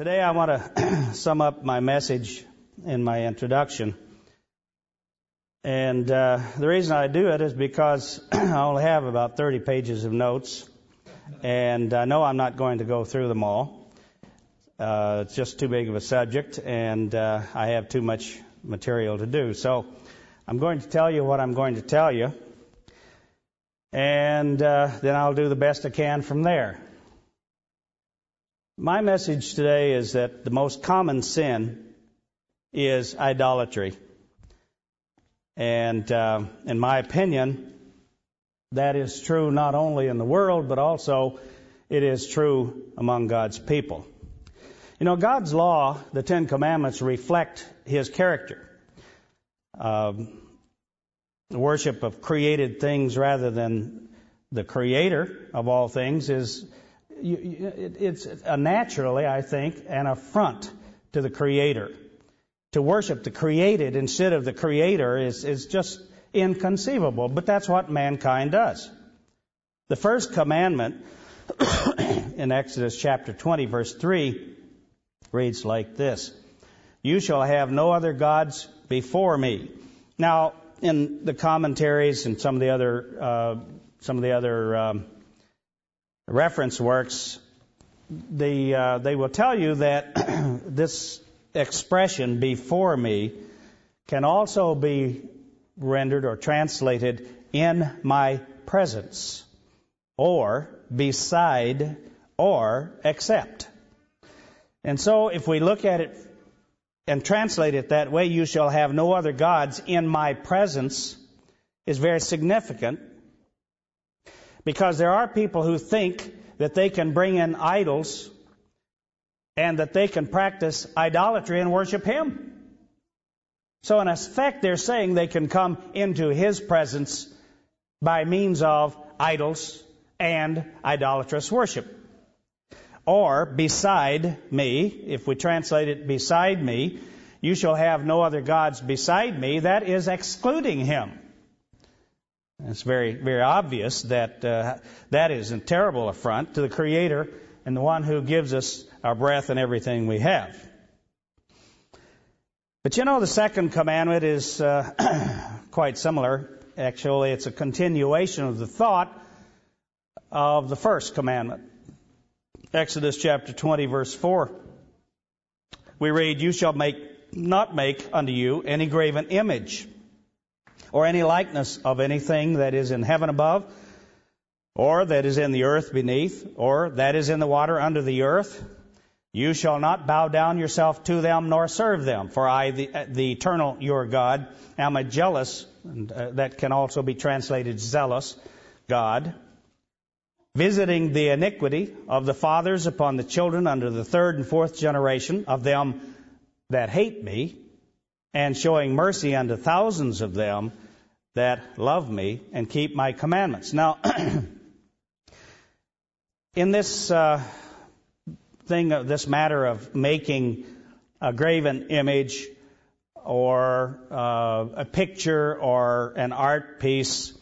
Today I want to sum up my message in my introduction. And uh, the reason I do it is because I only have about 30 pages of notes, and I know I'm not going to go through them all. Uh, it's just too big of a subject, and uh, I have too much material to do. So I'm going to tell you what I'm going to tell you, and uh, then I'll do the best I can from there. My message today is that the most common sin is idolatry. And uh, in my opinion, that is true not only in the world, but also it is true among God's people. You know, God's law, the Ten Commandments, reflect His character. Um, the worship of created things rather than the Creator of all things is it's a naturally, I think, an affront to the Creator. To worship the created instead of the Creator is, is just inconceivable, but that's what mankind does. The first commandment in Exodus chapter 20, verse 3, reads like this You shall have no other gods before me. Now, in the commentaries and some of the other, uh, some of the other um, reference works, the, uh, they will tell you that this expression before me can also be rendered or translated in my presence or beside or except. And so if we look at it and translate it that way, you shall have no other gods in my presence is very significant because there are people who think that they can bring in idols and that they can practice idolatry and worship Him. So, in effect, they're saying they can come into His presence by means of idols and idolatrous worship. Or, beside me, if we translate it beside me, you shall have no other gods beside me, that is excluding Him. It's very, very obvious that uh, that is a terrible affront to the Creator and the one who gives us our breath and everything we have. But you know, the second commandment is uh, quite similar. Actually, it's a continuation of the thought of the first commandment. Exodus chapter 20, verse 4. We read, You shall make, not make unto you any graven image or any likeness of anything that is in heaven above, or that is in the earth beneath, or that is in the water under the earth. You shall not bow down yourself to them nor serve them, for I, the, the eternal your God, am a jealous, and uh, that can also be translated zealous, God, visiting the iniquity of the fathers upon the children under the third and fourth generation of them that hate me, and showing mercy unto thousands of them that love me and keep my commandments. Now, in this uh, thing, this matter of making a graven image or uh, a picture or an art piece,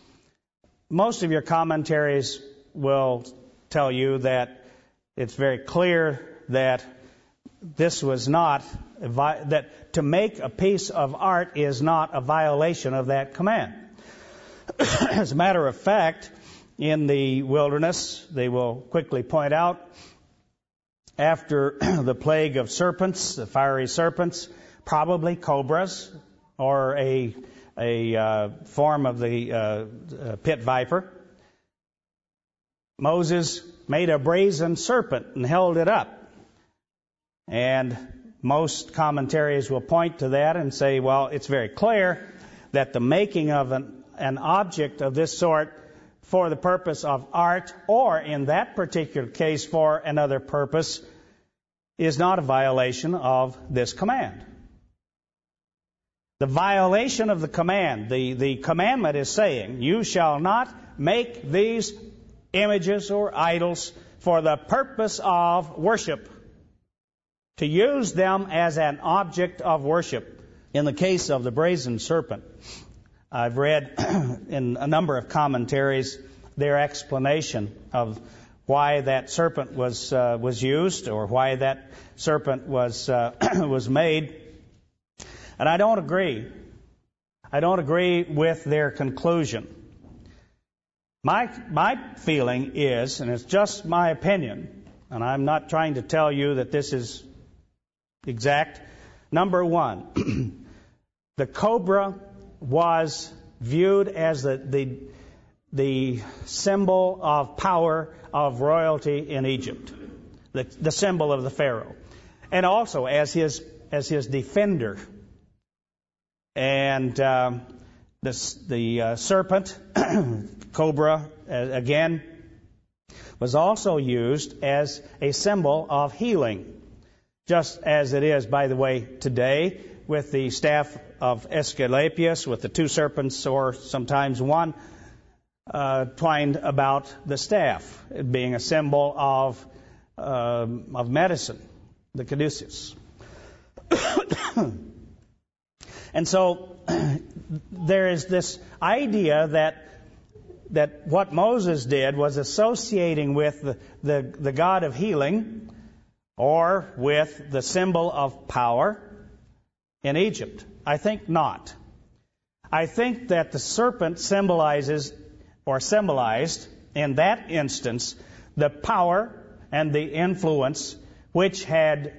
most of your commentaries will tell you that it's very clear that this was not that to make a piece of art is not a violation of that command. As a matter of fact, in the wilderness, they will quickly point out, after the plague of serpents, the fiery serpents, probably cobras or a, a uh, form of the uh, uh pit viper, Moses made a brazen serpent and held it up. And most commentaries will point to that and say, well, it's very clear that the making of an, an object of this sort for the purpose of art, or in that particular case for another purpose, is not a violation of this command. The violation of the command, the, the commandment is saying, You shall not make these images or idols for the purpose of worship to use them as an object of worship. In the case of the brazen serpent, I've read in a number of commentaries their explanation of why that serpent was uh, was used or why that serpent was uh, was made. And I don't agree. I don't agree with their conclusion. My my feeling is, and it's just my opinion, and I'm not trying to tell you that this is exact. Number one, the cobra was viewed as the, the, the symbol of power of royalty in Egypt, the, the symbol of the Pharaoh, and also as his, as his defender. And um, this, the uh, serpent, cobra, uh, again, was also used as a symbol of healing, just as it is, by the way, today with the staff of Asclepius, with the two serpents, or sometimes one, uh, twined about the staff, being a symbol of, uh, of medicine, the caduceus. and so there is this idea that that what Moses did was associating with the, the, the God of healing or with the symbol of power in Egypt. I think not. I think that the serpent symbolizes or symbolized in that instance the power and the influence which had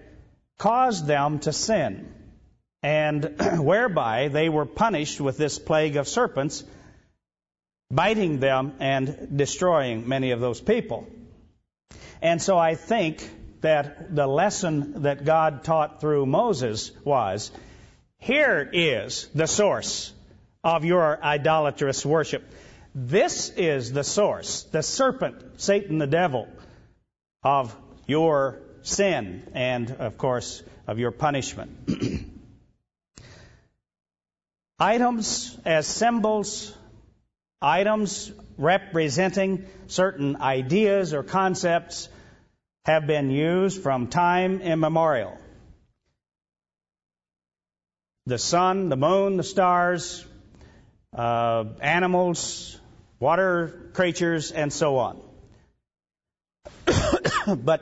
caused them to sin and whereby they were punished with this plague of serpents biting them and destroying many of those people. And so I think that the lesson that God taught through Moses was here is the source of your idolatrous worship. This is the source, the serpent, Satan the devil, of your sin and, of course, of your punishment. items as symbols, items representing certain ideas or concepts have been used from time immemorial the sun, the moon, the stars, uh, animals, water creatures, and so on. but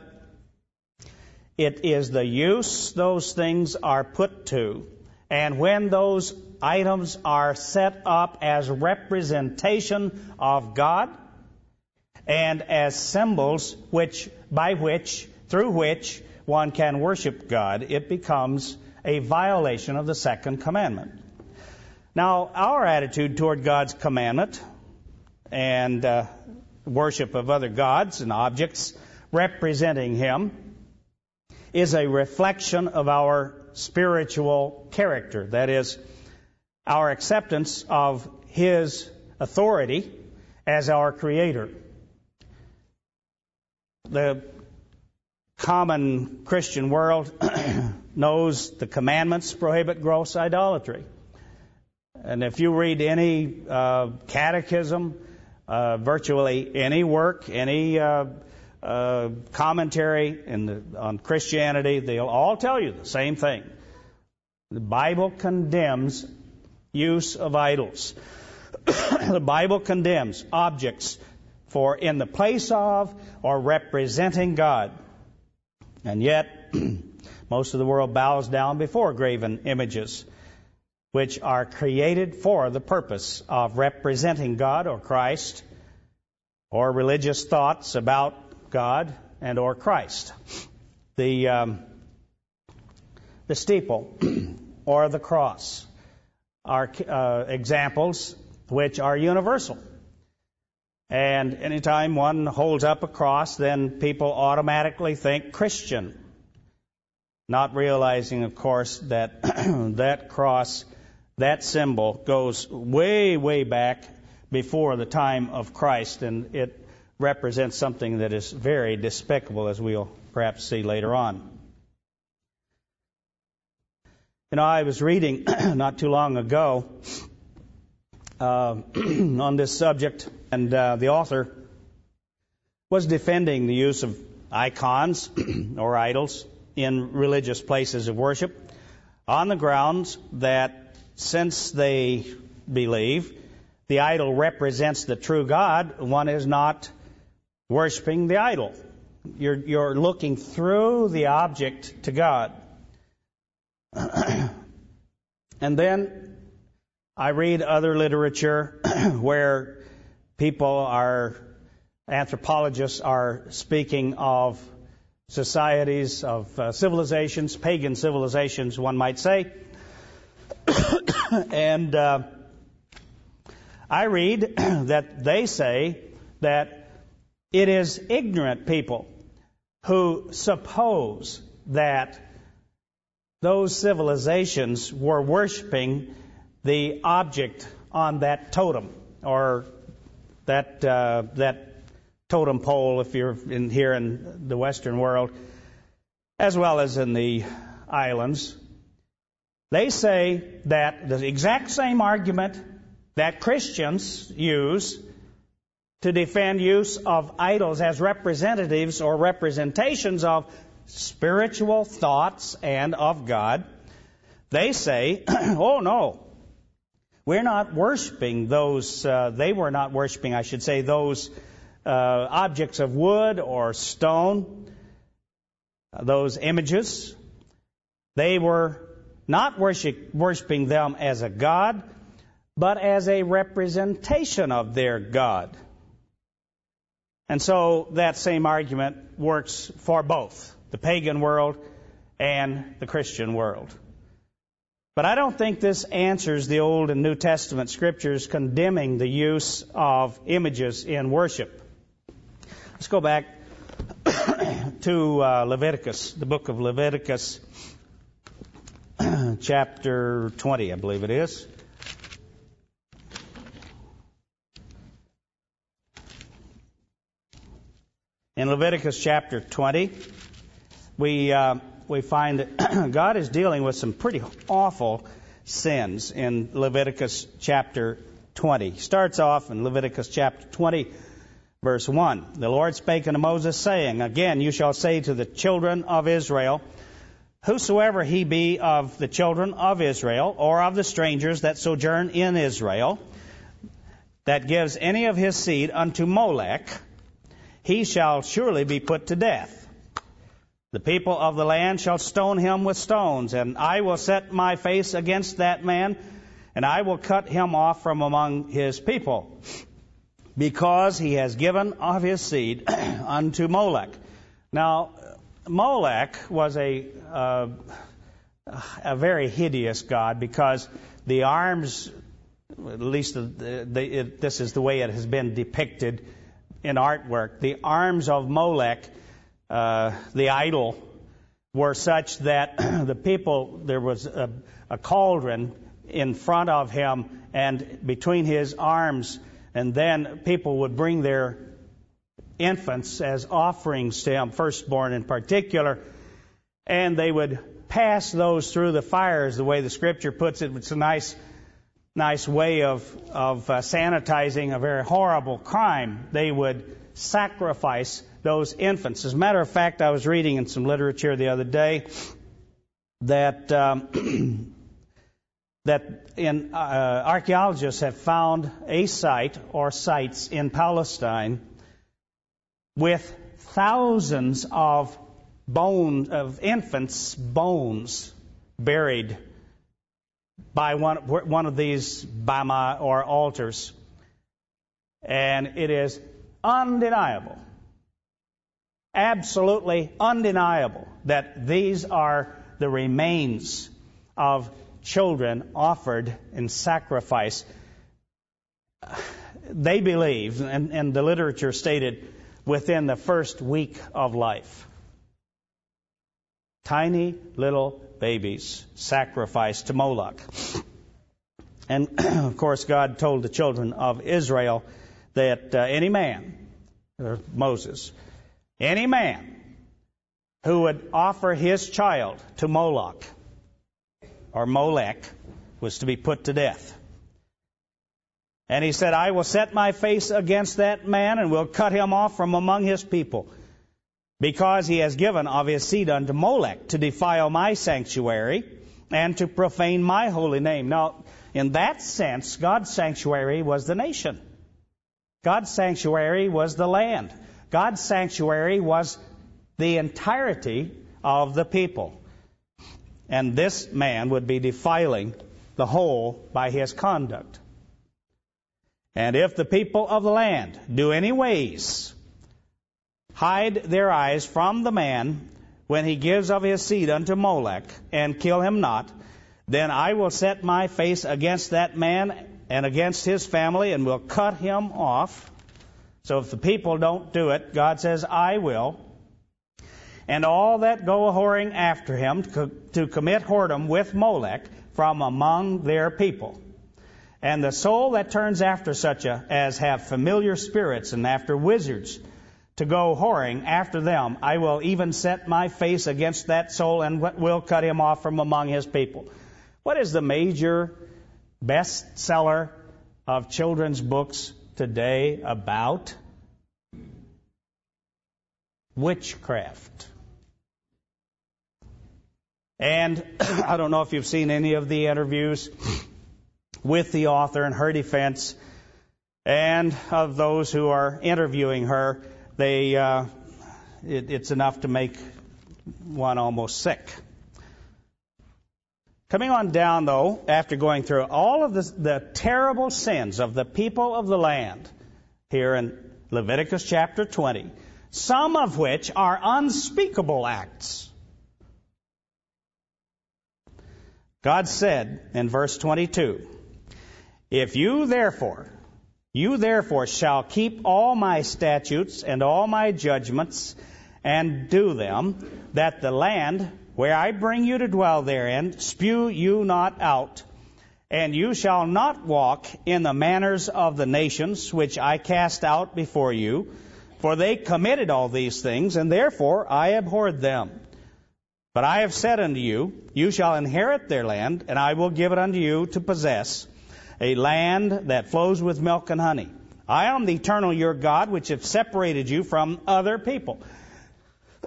it is the use those things are put to, and when those items are set up as representation of God and as symbols which by which through which one can worship God, it becomes a violation of the second commandment. Now, our attitude toward God's commandment and uh, worship of other gods and objects representing Him is a reflection of our spiritual character. That is, our acceptance of His authority as our Creator. The common Christian world knows the commandments prohibit gross idolatry. And if you read any uh, catechism, uh, virtually any work, any uh, uh commentary the, on Christianity, they'll all tell you the same thing. The Bible condemns use of idols. the Bible condemns objects for in the place of or representing God. And yet, most of the world bows down before graven images, which are created for the purpose of representing God or Christ, or religious thoughts about God and or Christ. The um, the steeple or the cross are uh, examples which are universal. And anytime one holds up a cross, then people automatically think Christian. Not realizing, of course, that that cross, that symbol goes way, way back before the time of Christ, and it represents something that is very despicable, as we'll perhaps see later on. You know, I was reading not too long ago uh, on this subject, and uh, the author was defending the use of icons or idols in religious places of worship on the grounds that since they believe the idol represents the true God, one is not worshiping the idol. You're, you're looking through the object to God. and then I read other literature where people are, anthropologists are speaking of societies, of uh, civilizations, pagan civilizations, one might say. and uh, I read that they say that it is ignorant people who suppose that those civilizations were worshiping the object on that totem or that uh, that totem pole if you're in here in the Western world, as well as in the islands. They say that the exact same argument that Christians use to defend use of idols as representatives or representations of spiritual thoughts and of God, they say, oh no, we're not worshiping those, uh, they were not worshiping, I should say, those uh, objects of wood or stone, uh, those images. They were not worship, worshiping them as a God, but as a representation of their God. And so that same argument works for both the pagan world and the Christian world. But I don't think this answers the Old and New Testament scriptures condemning the use of images in worship. Let's go back to uh, Leviticus, the book of Leviticus, chapter 20, I believe it is. In Leviticus chapter 20, we, uh, we find that God is dealing with some pretty awful sins in Leviticus chapter 20. He starts off in Leviticus chapter 20, verse 1. The Lord spake unto Moses, saying, Again, you shall say to the children of Israel, Whosoever he be of the children of Israel, or of the strangers that sojourn in Israel, that gives any of his seed unto Molech, he shall surely be put to death. The people of the land shall stone him with stones, and I will set my face against that man, and I will cut him off from among his people, because he has given of his seed unto Molech. Now, Molech was a uh, a very hideous god because the arms, at least the, the, it, this is the way it has been depicted in artwork. The arms of Molech, uh, the idol, were such that the people, there was a, a cauldron in front of him and between his arms, and then people would bring their infants as offerings to him, firstborn in particular, and they would pass those through the fires, the way the scripture puts it. It's a nice nice way of, of uh, sanitizing a very horrible crime. They would sacrifice those infants. As a matter of fact, I was reading in some literature the other day that um, that in uh, archaeologists have found a site or sites in Palestine with thousands of bones of infants' bones buried by one, one of these bama or altars. And it is undeniable, absolutely undeniable, that these are the remains of children offered in sacrifice. They believe, and, and the literature stated, within the first week of life. Tiny little babies sacrificed to Moloch. And of course, God told the children of Israel that uh, any man, Moses, any man who would offer his child to Moloch or Molech was to be put to death. And he said, I will set my face against that man and will cut him off from among his people because he has given of his seed unto Molech to defile my sanctuary and to profane my holy name. Now, in that sense, God's sanctuary was the nation. God's sanctuary was the land. God's sanctuary was the entirety of the people. And this man would be defiling the whole by his conduct. And if the people of the land do any ways hide their eyes from the man when he gives of his seed unto Molech, and kill him not, then I will set my face against that man and against his family, and will cut him off. So if the people don't do it, God says, I will. And all that go a whoring after him to commit whoredom with Molech from among their people. And the soul that turns after such a, as have familiar spirits and after wizards, to go whoring after them. I will even set my face against that soul and will cut him off from among his people. What is the major bestseller of children's books today about? Witchcraft. And I don't know if you've seen any of the interviews with the author and her defense and of those who are interviewing her they, uh, it, it's enough to make one almost sick. Coming on down, though, after going through all of the terrible sins of the people of the land here in Leviticus chapter 20, some of which are unspeakable acts. God said in verse 22, If you therefore you therefore shall keep all my statutes and all my judgments and do them, that the land where I bring you to dwell therein spew you not out. And you shall not walk in the manners of the nations which I cast out before you, for they committed all these things, and therefore I abhorred them. But I have said unto you, You shall inherit their land, and I will give it unto you to possess a land that flows with milk and honey. I am the eternal your God, which have separated you from other people.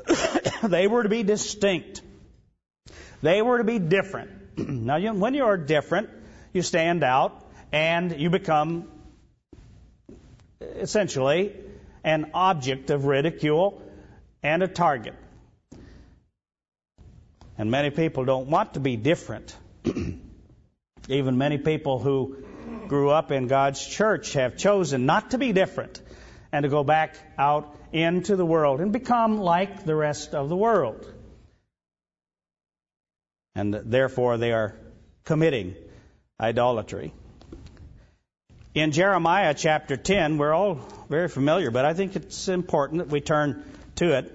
they were to be distinct. They were to be different. now, when you are different, you stand out and you become essentially an object of ridicule and a target. And many people don't want to be different. Even many people who grew up in God's church have chosen not to be different and to go back out into the world and become like the rest of the world. And therefore they are committing idolatry. In Jeremiah chapter 10, we're all very familiar, but I think it's important that we turn to it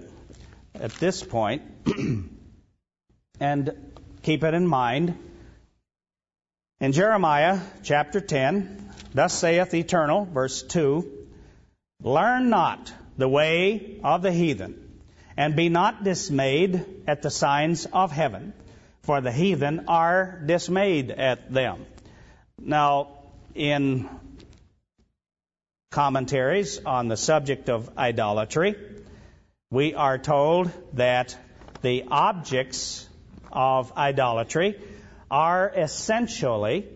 at this point and keep it in mind. In Jeremiah chapter 10, thus saith Eternal, verse 2, Learn not the way of the heathen, and be not dismayed at the signs of heaven, for the heathen are dismayed at them. Now, in commentaries on the subject of idolatry, we are told that the objects of idolatry are essentially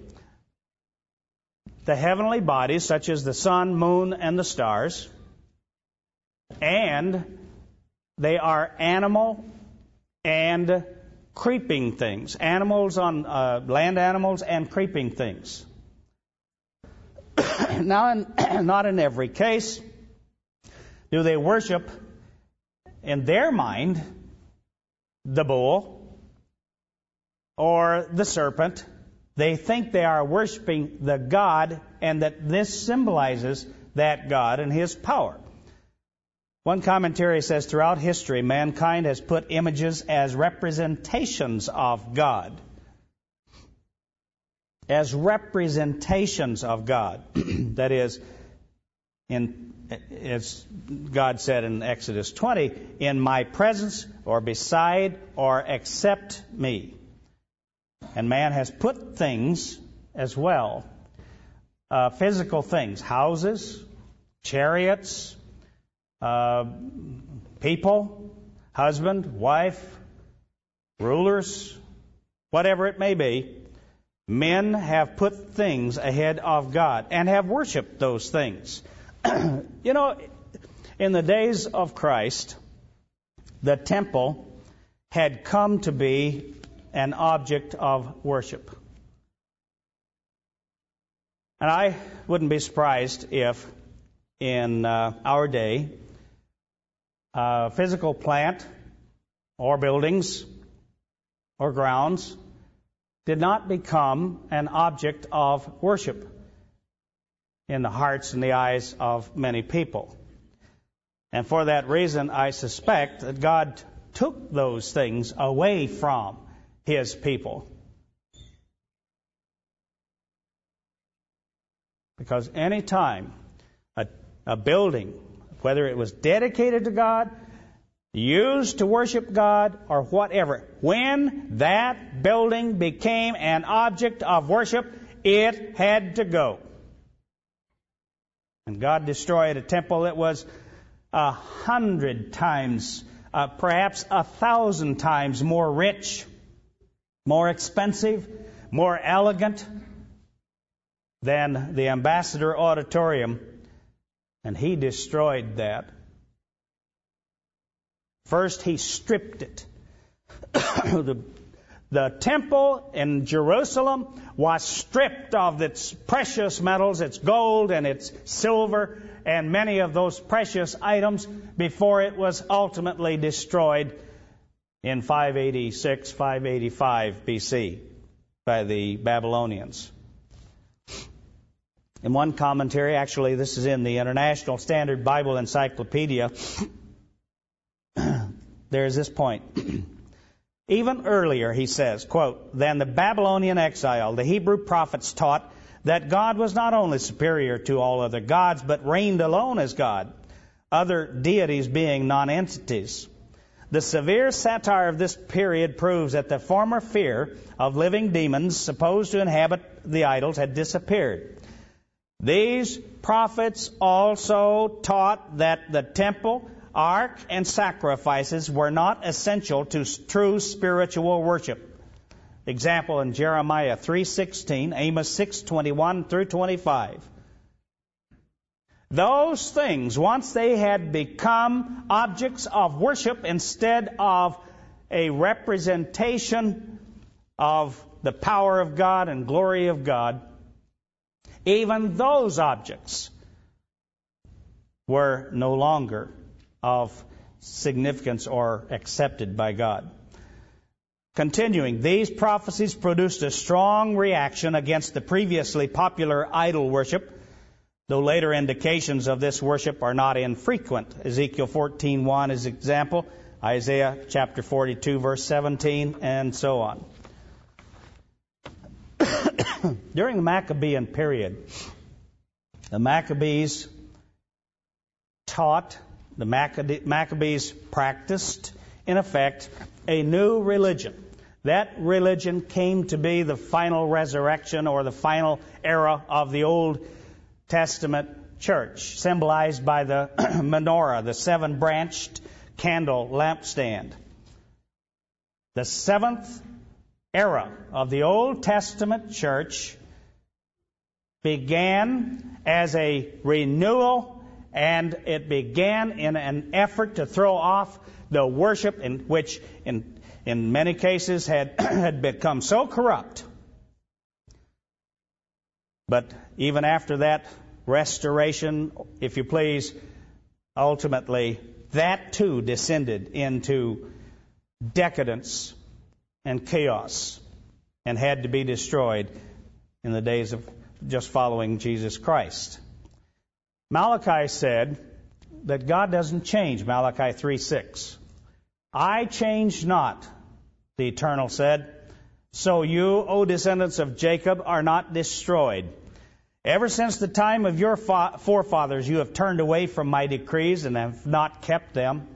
the heavenly bodies, such as the sun, moon, and the stars, and they are animal and creeping things. Animals on uh, land animals and creeping things. now, in, not in every case do they worship in their mind the bull or the serpent. They think they are worshiping the God and that this symbolizes that God and his power. One commentary says throughout history, mankind has put images as representations of God. As representations of God. that is, in, as God said in Exodus 20, in my presence or beside or accept me. And man has put things as well, uh, physical things, houses, chariots, uh, people, husband, wife, rulers, whatever it may be. Men have put things ahead of God and have worshiped those things. you know, In the days of Christ, the temple had come to be an object of worship. And I wouldn't be surprised if in uh, our day, a physical plant or buildings or grounds did not become an object of worship in the hearts and the eyes of many people. And for that reason, I suspect that God took those things away from his people. Because any time a, a building, whether it was dedicated to God, used to worship God, or whatever, when that building became an object of worship, it had to go. And God destroyed a temple that was a hundred times, uh, perhaps a thousand times more rich, more expensive, more elegant than the Ambassador Auditorium, and he destroyed that. First, he stripped it. the, the temple in Jerusalem was stripped of its precious metals, its gold and its silver, and many of those precious items before it was ultimately destroyed in 586, 585 BC by the Babylonians. In one commentary, actually, this is in the International Standard Bible Encyclopedia, there is this point. Even earlier, he says, quote, than the Babylonian exile, the Hebrew prophets taught that God was not only superior to all other gods, but reigned alone as God, other deities being nonentities. The severe satire of this period proves that the former fear of living demons supposed to inhabit the idols had disappeared. These prophets also taught that the temple, ark, and sacrifices were not essential to true spiritual worship. Example in Jeremiah 3:16, Amos 6:21 through 25. Those things, once they had become objects of worship instead of a representation of the power of God and glory of God, even those objects were no longer of significance or accepted by God. Continuing, these prophecies produced a strong reaction against the previously popular idol worship, though later indications of this worship are not infrequent. Ezekiel 14:1 is an example, Isaiah chapter 42 verse 17 and so on. During the Maccabean period, the Maccabees taught, the Maccabees practiced, in effect, a new religion. That religion came to be the final resurrection or the final era of the Old Testament church, symbolized by the menorah, the seven branched candle lampstand. The seventh era of the Old Testament church began as a renewal and it began in an effort to throw off the worship in which in in many cases had had become so corrupt. But even after that restoration if you please ultimately that too descended into decadence and chaos and had to be destroyed in the days of just following Jesus Christ. Malachi said that God doesn't change, Malachi 3:6. I change not, the Eternal said. So you, O descendants of Jacob, are not destroyed. Ever since the time of your forefathers, you have turned away from my decrees and have not kept them.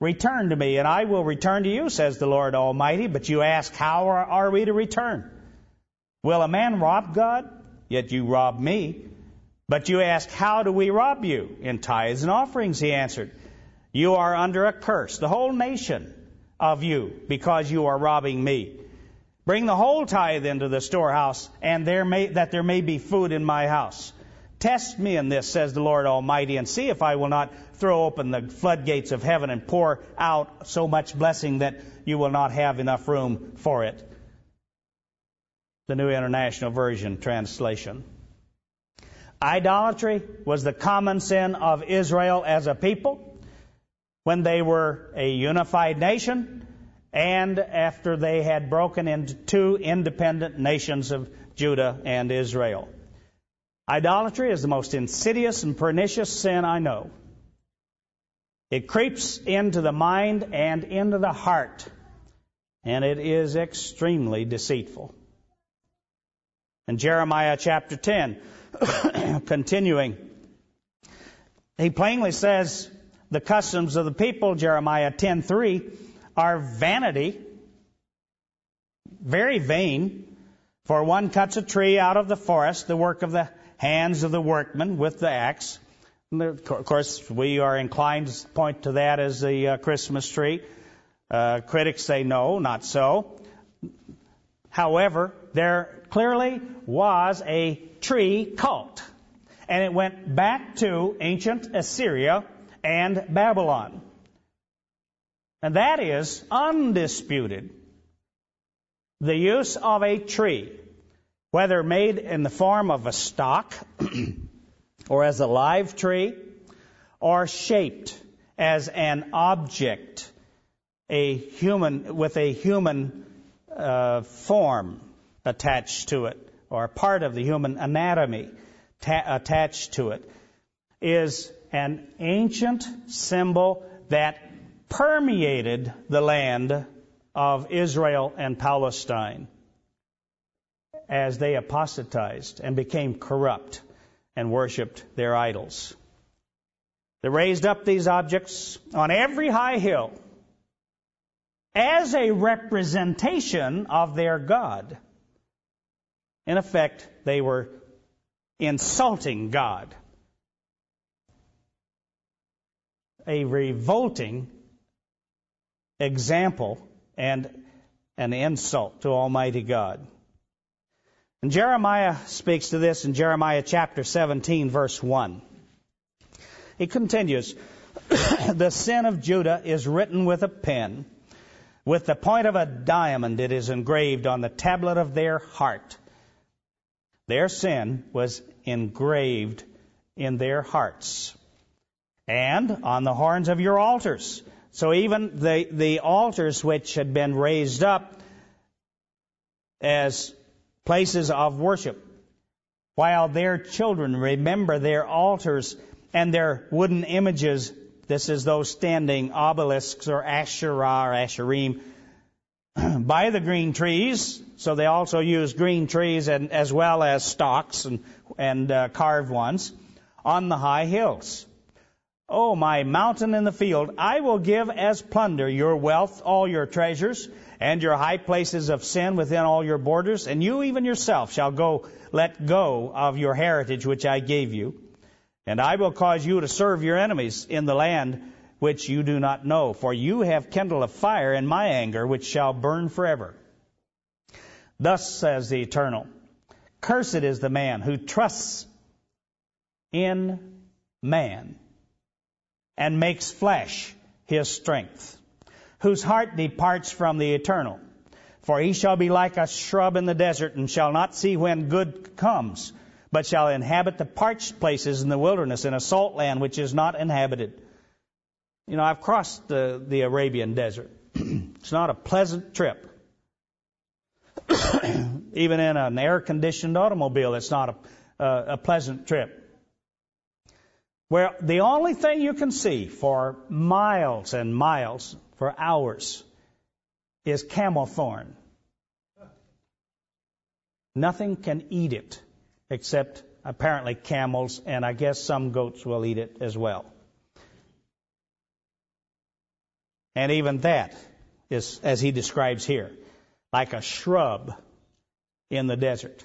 Return to me, and I will return to you, says the Lord Almighty. But you ask, How are we to return? Will a man rob God? Yet you rob me. But you ask, How do we rob you? In tithes and offerings, he answered. You are under a curse, the whole nation of you, because you are robbing me. Bring the whole tithe into the storehouse, and there may, that there may be food in my house. Test me in this, says the Lord Almighty, and see if I will not throw open the floodgates of heaven and pour out so much blessing that you will not have enough room for it. The New International Version translation. Idolatry was the common sin of Israel as a people when they were a unified nation and after they had broken into two independent nations of Judah and Israel. Idolatry is the most insidious and pernicious sin I know. It creeps into the mind and into the heart, and it is extremely deceitful. In Jeremiah chapter 10, continuing, he plainly says the customs of the people, Jeremiah 10:3, are vanity, very vain. For one cuts a tree out of the forest, the work of the hands of the workmen with the axe. Of course, we are inclined to point to that as the uh, Christmas tree. Uh, critics say no, not so. However, there clearly was a tree cult, and it went back to ancient Assyria and Babylon. And that is undisputed. The use of a tree whether made in the form of a stock or as a live tree or shaped as an object, a human with a human uh, form attached to it or part of the human anatomy ta- attached to it is an ancient symbol that permeated the land of Israel and Palestine as they apostatized and became corrupt and worshiped their idols. They raised up these objects on every high hill as a representation of their God. In effect, they were insulting God. A revolting example and an insult to Almighty God. And Jeremiah speaks to this in Jeremiah chapter 17, verse 1. He continues, The sin of Judah is written with a pen. With the point of a diamond it is engraved on the tablet of their heart. Their sin was engraved in their hearts and on the horns of your altars. So even the, the altars which had been raised up as places of worship, while their children remember their altars and their wooden images. This is those standing obelisks or Asherah or Asherim by the green trees. So they also use green trees and as well as stalks and, and uh, carved ones on the high hills. Oh, my mountain in the field, I will give as plunder your wealth, all your treasures, and your high places of sin within all your borders, and you even yourself shall go let go of your heritage which I gave you. And I will cause you to serve your enemies in the land which you do not know, for you have kindled a fire in my anger which shall burn forever. Thus says the Eternal, Cursed is the man who trusts in man and makes flesh his strength whose heart departs from the eternal. For he shall be like a shrub in the desert, and shall not see when good comes, but shall inhabit the parched places in the wilderness, in a salt land which is not inhabited. You know, I've crossed the, the Arabian desert. it's not a pleasant trip. Even in an air conditioned automobile, it's not a, a, a pleasant trip where the only thing you can see for miles and miles for hours is camel thorn. Nothing can eat it except apparently camels, and I guess some goats will eat it as well. And even that is, as he describes here, like a shrub in the desert.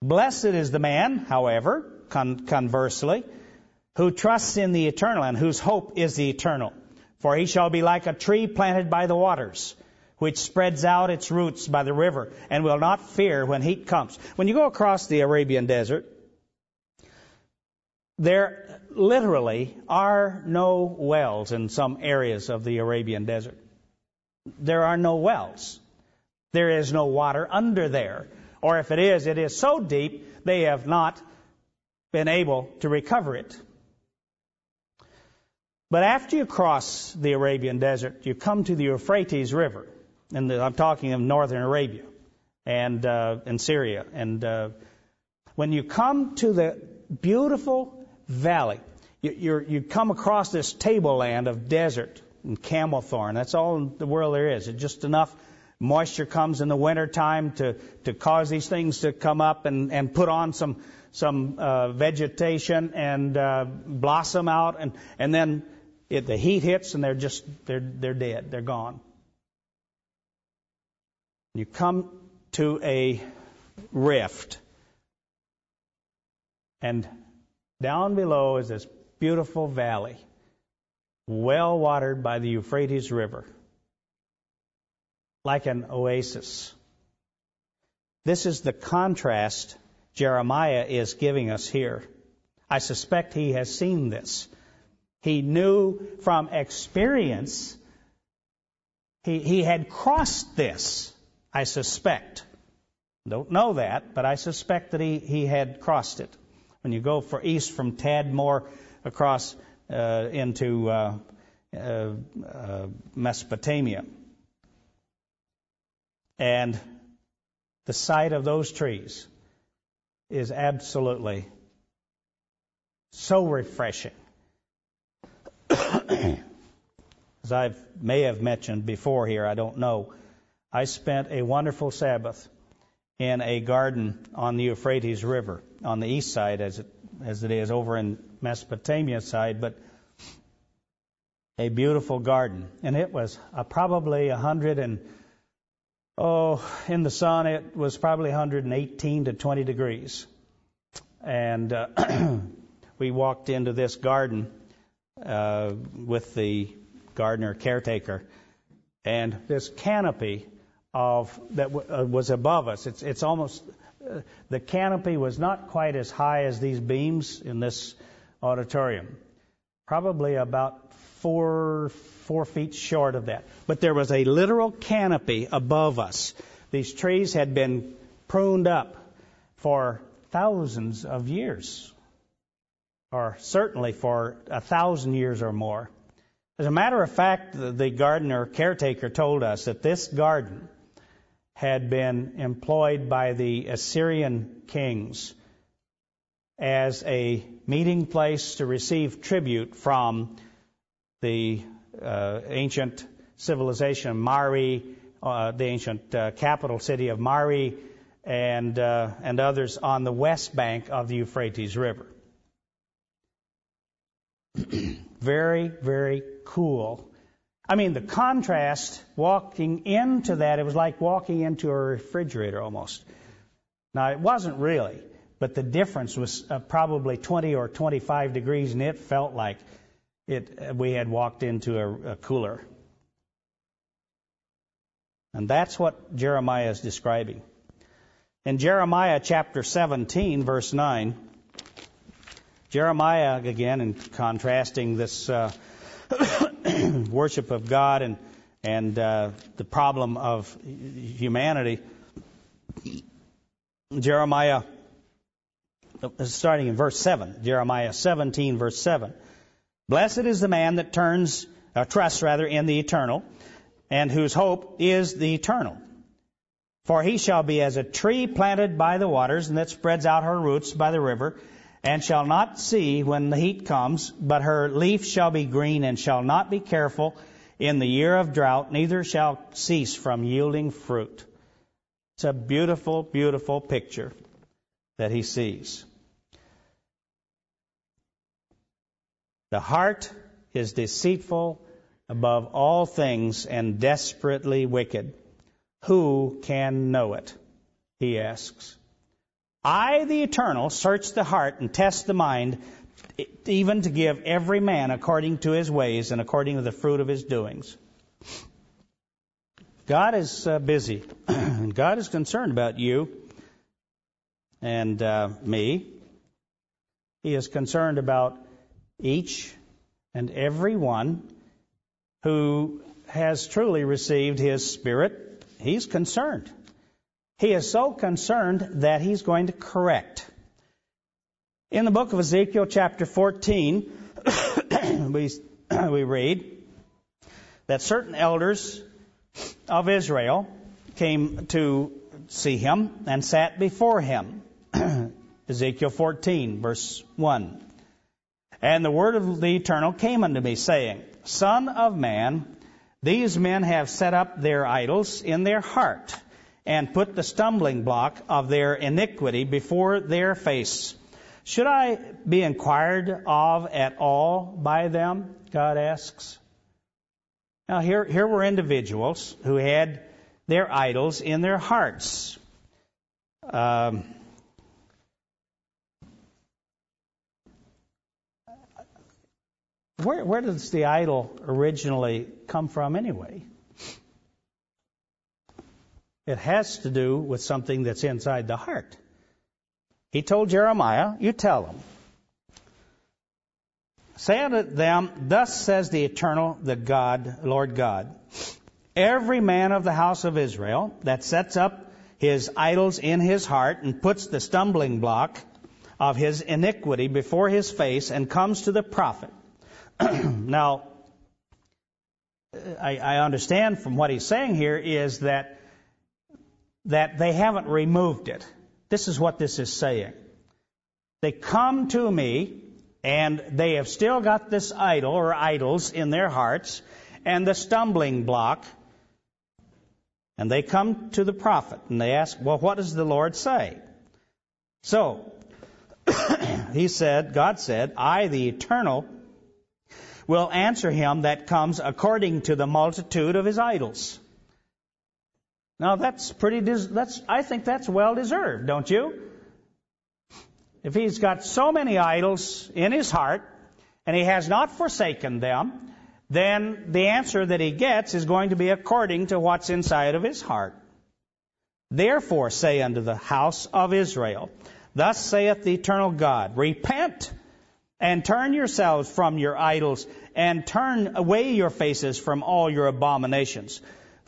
Blessed is the man, however, con- conversely, who trusts in the eternal and whose hope is the eternal. For he shall be like a tree planted by the waters, which spreads out its roots by the river, and will not fear when heat comes. When you go across the Arabian desert, there literally are no wells in some areas of the Arabian desert. There are no wells. There is no water under there. Or if it is, it is so deep they have not been able to recover it. But after you cross the Arabian desert, you come to the Euphrates River. And I'm talking of northern Arabia and uh, in Syria. And uh, when you come to the beautiful valley, you, you come across this tableland of desert and camel thorn. That's all the world there is. It's just enough moisture comes in the winter time to, to cause these things to come up and, and put on some some uh, vegetation and uh, blossom out, and and then it, the heat hits and they're just they're they're dead. They're gone. You come to a rift, and down below is this beautiful valley, well watered by the Euphrates River, like an oasis. This is the contrast Jeremiah is giving us here. I suspect he has seen this. He knew from experience, he, he had crossed this, I suspect. Don't know that, but I suspect that he, he had crossed it. When you go for east from Tadmor across uh, into uh, uh, uh Mesopotamia. And the sight of those trees is absolutely so refreshing. As I may have mentioned before here, I don't know. I spent a wonderful Sabbath in a garden on the Euphrates River, on the east side as it, as it is over in Mesopotamia side, but a beautiful garden. And it was uh, probably a hundred and oh, in the sun, it was probably 118 to 20 degrees. And uh, we walked into this garden uh, with the gardener caretaker, and this canopy of that w- uh, was above us. It's it's almost uh, the canopy was not quite as high as these beams in this auditorium, probably about four four feet short of that. But there was a literal canopy above us. These trees had been pruned up for thousands of years, or certainly for a thousand years or more. As a matter of fact, the gardener caretaker told us that this garden had been employed by the Assyrian kings as a meeting place to receive tribute from the uh, ancient civilization of Mari, uh, the ancient uh, capital city of Mari, and uh, and others on the west bank of the Euphrates River. very, very cool. I mean, the contrast walking into that, it was like walking into a refrigerator almost. Now, it wasn't really, but the difference was uh, probably 20 or 25 degrees, and it felt like it, we had walked into a, a cooler. And that's what Jeremiah is describing. In Jeremiah chapter 17, verse 9, Jeremiah, again, in contrasting this uh, worship of God and, and uh, the problem of humanity, Jeremiah, starting in verse 7, Jeremiah 17, verse 7. Blessed is the man that turns, uh, trusts rather, in the eternal, and whose hope is the eternal. For he shall be as a tree planted by the waters, and that spreads out her roots by the river, and shall not see when the heat comes, but her leaf shall be green, and shall not be careful in the year of drought, neither shall cease from yielding fruit. It's a beautiful, beautiful picture that he sees. The heart is deceitful above all things and desperately wicked. Who can know it? He asks. I, the eternal, search the heart and test the mind, even to give every man according to his ways and according to the fruit of his doings. God is uh, busy, and God is concerned about you and uh, me. He is concerned about each and every one who has truly received His Spirit. He's concerned. He is so concerned that He's going to correct. In the book of Ezekiel, chapter 14, we, we read that certain elders of Israel came to see him and sat before him. Ezekiel 14, verse 1. And the word of the Eternal came unto me, saying, Son of man, these men have set up their idols in their heart, and put the stumbling block of their iniquity before their face. Should I be inquired of at all by them? God asks. Now, here, here were individuals who had their idols in their hearts. Um, where, where does the idol originally come from, anyway? It has to do with something that's inside the heart. He told Jeremiah, You tell them. Say unto them, Thus says the eternal, the God, Lord God, every man of the house of Israel that sets up his idols in his heart and puts the stumbling block of his iniquity before his face and comes to the prophet. now, I, I understand from what he's saying here is that that they haven't removed it. This is what this is saying. They come to me and they have still got this idol or idols in their hearts and the stumbling block. And they come to the prophet and they ask, Well, what does the Lord say? So, he said, God said, I, the eternal, will answer him that comes according to the multitude of his idols. Now that's pretty, that's, I think that's well deserved, don't you? If he's got so many idols in his heart and he has not forsaken them, then the answer that he gets is going to be according to what's inside of his heart. Therefore say unto the house of Israel, Thus saith the eternal God, Repent and turn yourselves from your idols and turn away your faces from all your abominations.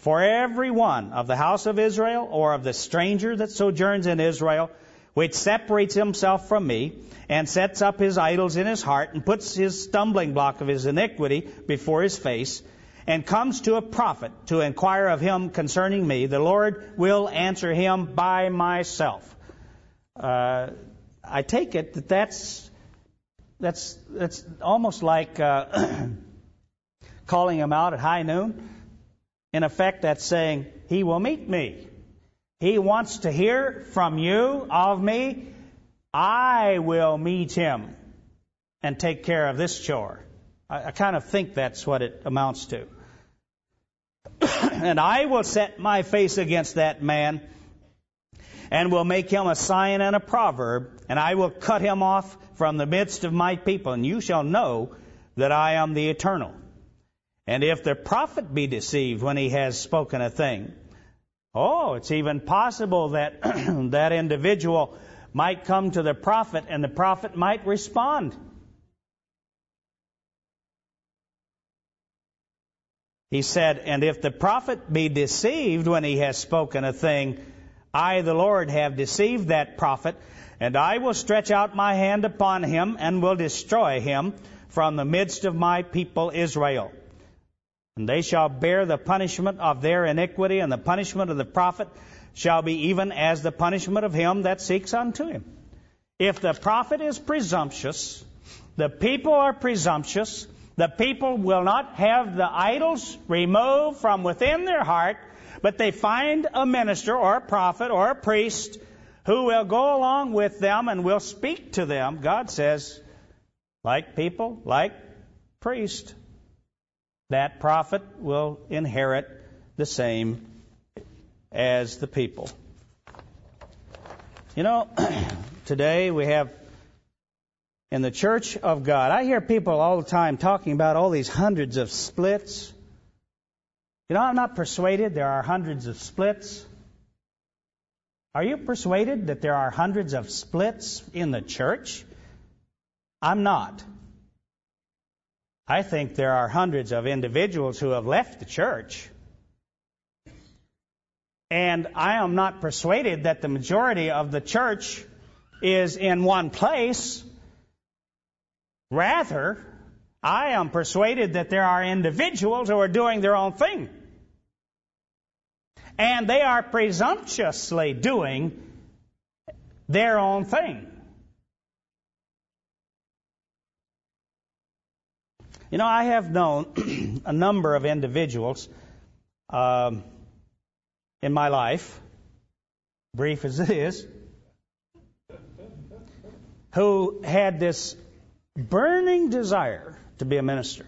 For every one of the house of Israel or of the stranger that sojourns in Israel, which separates himself from me and sets up his idols in his heart and puts his stumbling block of his iniquity before his face and comes to a prophet to inquire of him concerning me, the Lord will answer him by myself. Uh, I take it that that's that's that's almost like uh, calling him out at high noon. In effect, that's saying, He will meet me. He wants to hear from you, of me. I will meet him and take care of this chore. I, I kind of think that's what it amounts to. and I will set my face against that man and will make him a sign and a proverb, and I will cut him off from the midst of my people, and you shall know that I am the eternal. And if the prophet be deceived when he has spoken a thing, oh, it's even possible that that individual might come to the prophet and the prophet might respond. He said, And if the prophet be deceived when he has spoken a thing, I, the Lord, have deceived that prophet, and I will stretch out my hand upon him and will destroy him from the midst of my people Israel. And they shall bear the punishment of their iniquity, and the punishment of the prophet shall be even as the punishment of him that seeks unto him. If the prophet is presumptuous, the people are presumptuous, the people will not have the idols removed from within their heart, but they find a minister or a prophet or a priest who will go along with them and will speak to them. God says, like people, like priest that prophet will inherit the same as the people. You know, today we have in the church of God, I hear people all the time talking about all these hundreds of splits. You know, I'm not persuaded there are hundreds of splits. Are you persuaded that there are hundreds of splits in the church? I'm not. I think there are hundreds of individuals who have left the church. And I am not persuaded that the majority of the church is in one place. Rather, I am persuaded that there are individuals who are doing their own thing. And they are presumptuously doing their own thing. You know, I have known a number of individuals um, in my life, brief as it is, who had this burning desire to be a minister,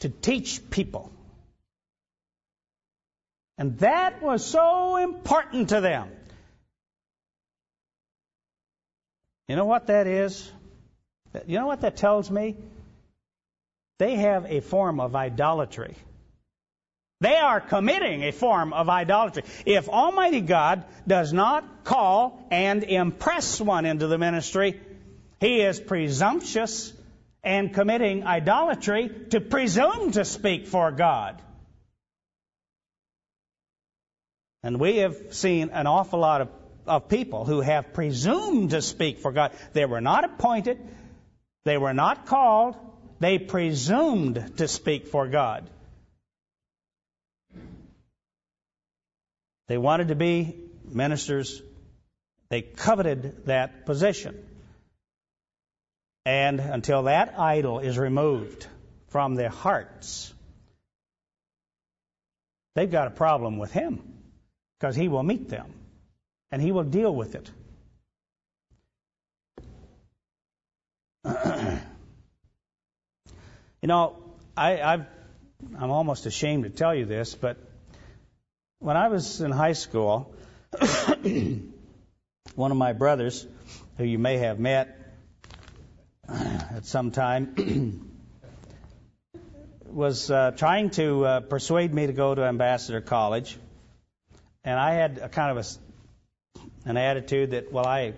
to teach people. And that was so important to them. You know what that is? You know what that tells me? They have a form of idolatry. They are committing a form of idolatry. If Almighty God does not call and impress one into the ministry, he is presumptuous and committing idolatry to presume to speak for God. And we have seen an awful lot of, of people who have presumed to speak for God. They were not appointed, they were not called, they presumed to speak for God. They wanted to be ministers. They coveted that position. And until that idol is removed from their hearts, they've got a problem with Him because He will meet them and He will deal with it. You know, I, I've, I'm almost ashamed to tell you this, but when I was in high school, one of my brothers, who you may have met at some time, was uh, trying to uh, persuade me to go to Ambassador College, and I had a kind of a, an attitude that, well, I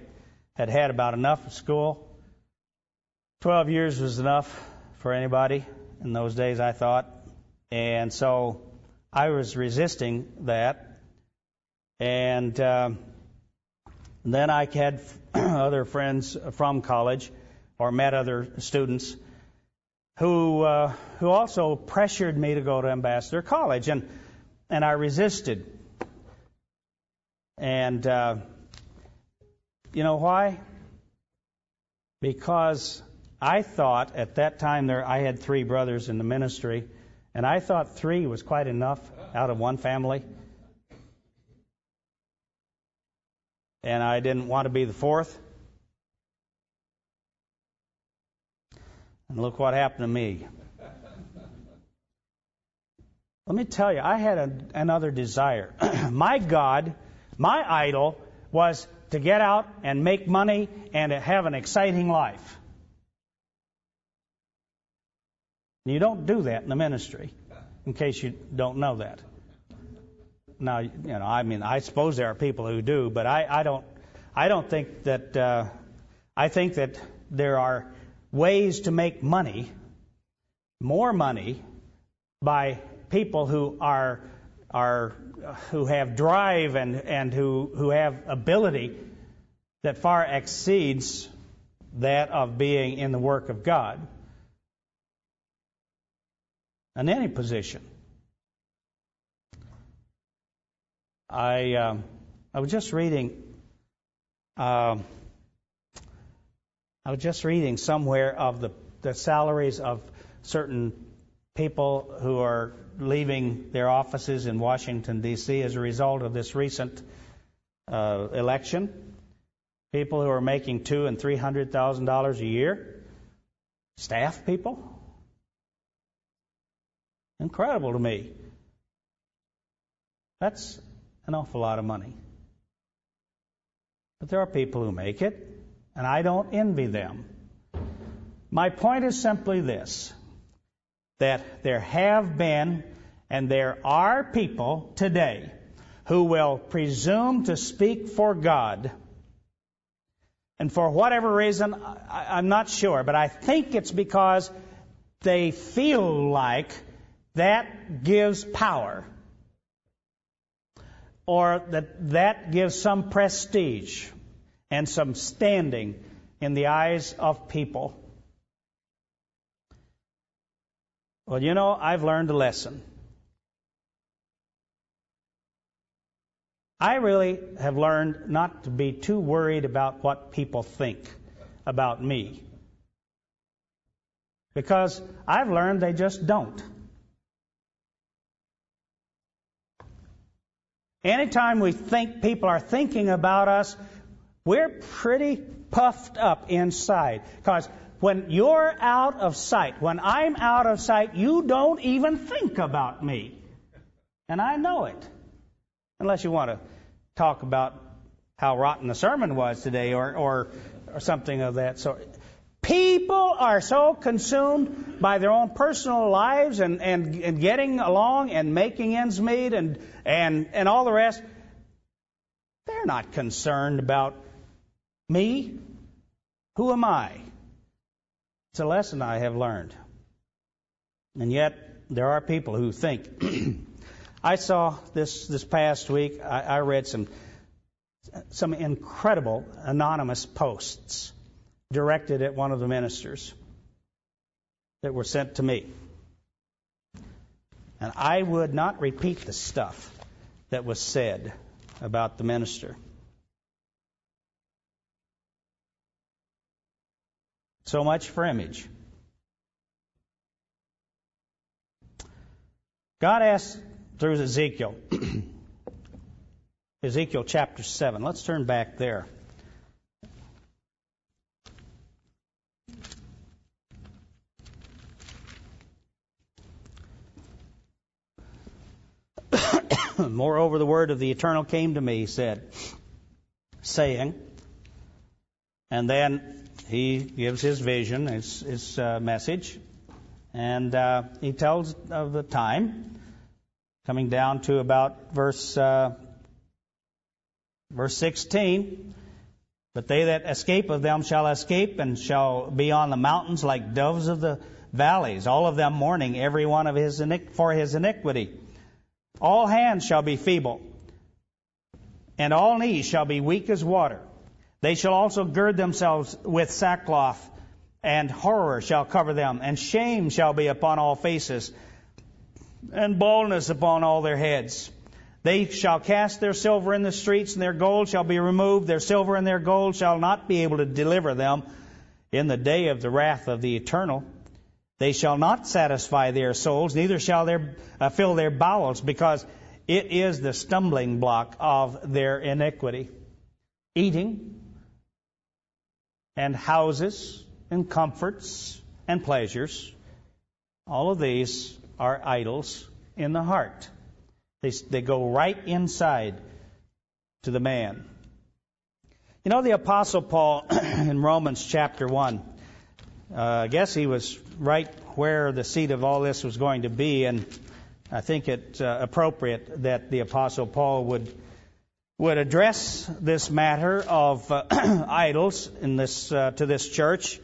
had had about enough of school. Twelve years was enough for anybody in those days, I thought. And so I was resisting that. And uh, then I had other friends from college or met other students who uh, who also pressured me to go to Ambassador College, and and I resisted. And uh, you know why? Because I thought at that time there I had three brothers in the ministry, and I thought three was quite enough out of one family. And I didn't want to be the fourth. And look what happened to me. Let me tell you, I had a, another desire. my God, my idol, was to get out and make money and to have an exciting life. You don't do that in the ministry, in case you don't know that. Now, you know, I mean, I suppose there are people who do, but I, I don't. I don't think that. Uh, I think that there are ways to make money, more money, by people who are are who have drive and and who who have ability that far exceeds that of being in the work of God in any position. I uh, I was just reading. Uh, I was just reading somewhere of the the salaries of certain people who are leaving their offices in Washington D.C. as a result of this recent uh, election. People who are making two and three hundred thousand dollars a year, staff people. Incredible to me. That's an awful lot of money. But there are people who make it, and I don't envy them. My point is simply this that there have been and there are people today who will presume to speak for God And for whatever reason, I, I'm not sure, but I think it's because they feel like that gives power or that that gives some prestige and some standing in the eyes of people. Well, you know, I've learned a lesson. I really have learned not to be too worried about what people think about me. Because I've learned they just don't. Anytime we think people are thinking about us, we're pretty puffed up inside. Because when you're out of sight, when I'm out of sight, you don't even think about me. And I know it. Unless you want to talk about how rotten the sermon was today or, or, or something of that sort. People are so consumed by their own personal lives and, and, and getting along and making ends meet and, and, and all the rest. They're not concerned about me. Who am I? It's a lesson I have learned. And yet, there are people who think. I saw this this past week. I, I read some some incredible anonymous posts directed at one of the ministers that were sent to me. And I would not repeat the stuff that was said about the minister. So much for image. God asked through Ezekiel, Ezekiel chapter 7. Let's turn back there. Moreover, the word of the eternal came to me, he said, saying, and then he gives his vision, his, his uh, message, and uh, he tells of the time, coming down to about verse uh, verse 16. But they that escape of them shall escape, and shall be on the mountains like doves of the valleys, all of them mourning every one of his for his iniquity. All hands shall be feeble, and all knees shall be weak as water. They shall also gird themselves with sackcloth, and horror shall cover them, and shame shall be upon all faces, and baldness upon all their heads. They shall cast their silver in the streets, and their gold shall be removed. Their silver and their gold shall not be able to deliver them in the day of the wrath of the eternal. They shall not satisfy their souls, neither shall they uh, fill their bowels, because it is the stumbling block of their iniquity. Eating, and houses and comforts and pleasures. All of these are idols in the heart. They, they go right inside to the man. You know, the Apostle Paul in Romans chapter 1, uh, I guess he was right where the seat of all this was going to be, and I think it uh, appropriate that the Apostle Paul would would address this matter of uh, idols in this uh, to this church,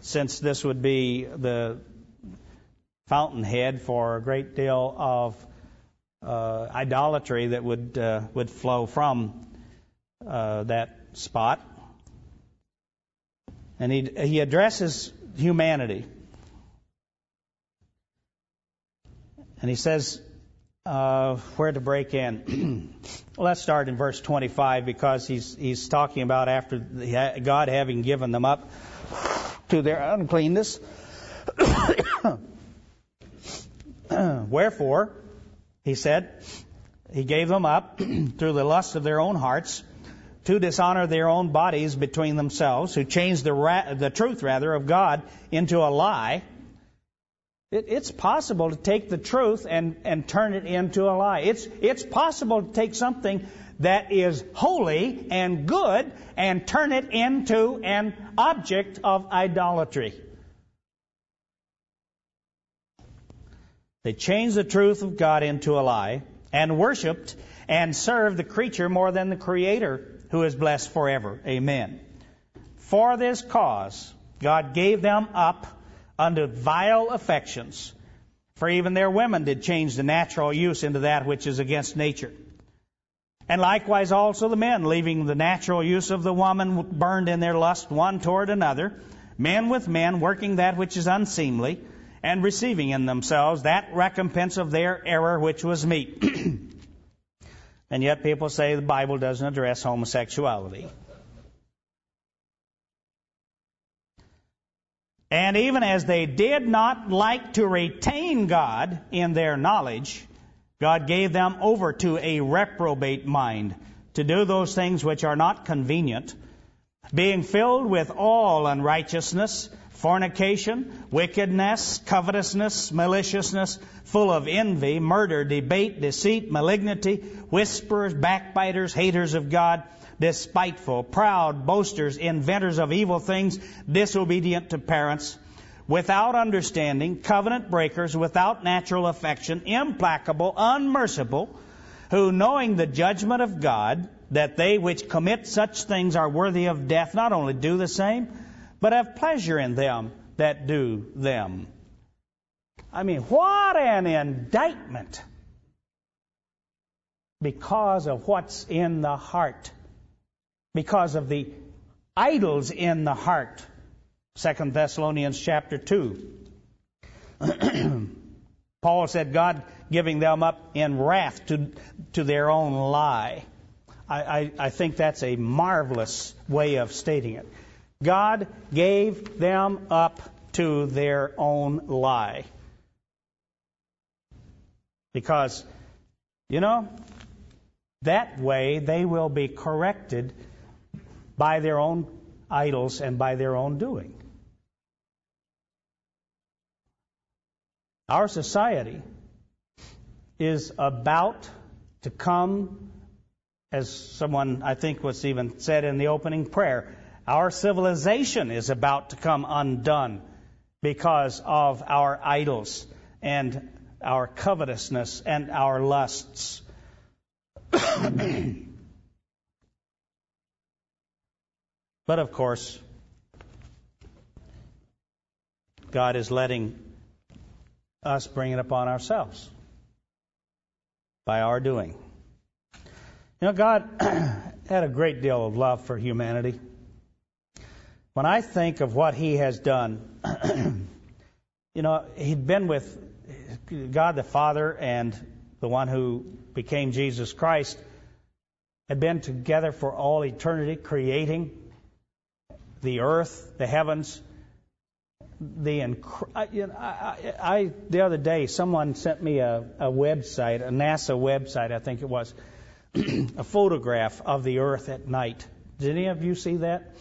since this would be the fountainhead for a great deal of uh, idolatry that would uh, would flow from uh, that spot. And he he addresses humanity, and he says uh, where to break in. let's start in verse 25 because he's he's talking about after God having given them up to their uncleanness. Wherefore, he said, he gave them up through the lust of their own hearts to dishonor their own bodies between themselves, who change the, ra- the truth rather of God into a lie it, it's possible to take the truth and, and turn it into a lie. It's, it's possible to take something that is holy and good and turn it into an object of idolatry. They changed the truth of God into a lie and worshiped and served the creature more than the Creator who is blessed forever. Amen. For this cause, God gave them up unto vile affections. For even their women did change the natural use into that which is against nature. And likewise also the men, leaving the natural use of the woman, burned in their lust one toward another, men with men, working that which is unseemly, and receiving in themselves that recompense of their error which was meet. and yet people say the Bible doesn't address homosexuality. And even as they did not like to retain God in their knowledge, God gave them over to a reprobate mind to do those things which are not convenient, being filled with all unrighteousness, fornication, wickedness, covetousness, maliciousness, full of envy, murder, debate, deceit, malignity, whisperers, backbiters, haters of God, despiteful, proud, boasters, inventors of evil things, disobedient to parents, without understanding, covenant breakers, without natural affection, implacable, unmerciful, who knowing the judgment of God, that they which commit such things are worthy of death, not only do the same, but have pleasure in them that do them. I mean, what an indictment because of what's in the heart, because of the idols in the heart. 2 Thessalonians chapter 2. Paul said, God giving them up in wrath to, to their own lie. I, I, I think that's a marvelous way of stating it. God gave them up to their own lie. Because, you know, that way they will be corrected by their own idols and by their own doing. Our society is about to come, as someone I think was even said in the opening prayer, our civilization is about to come undone because of our idols and our covetousness and our lusts. but of course, God is letting us bring it upon ourselves by our doing. You know, God had a great deal of love for humanity. When I think of what he has done, you know, he'd been with God the Father and the one who became Jesus Christ, had been together for all eternity, creating the earth, the heavens, the inc- I, you know, I, I, the other day someone sent me a, a website, a NASA website, I think it was, a photograph of the Earth at night. Did any of you see that?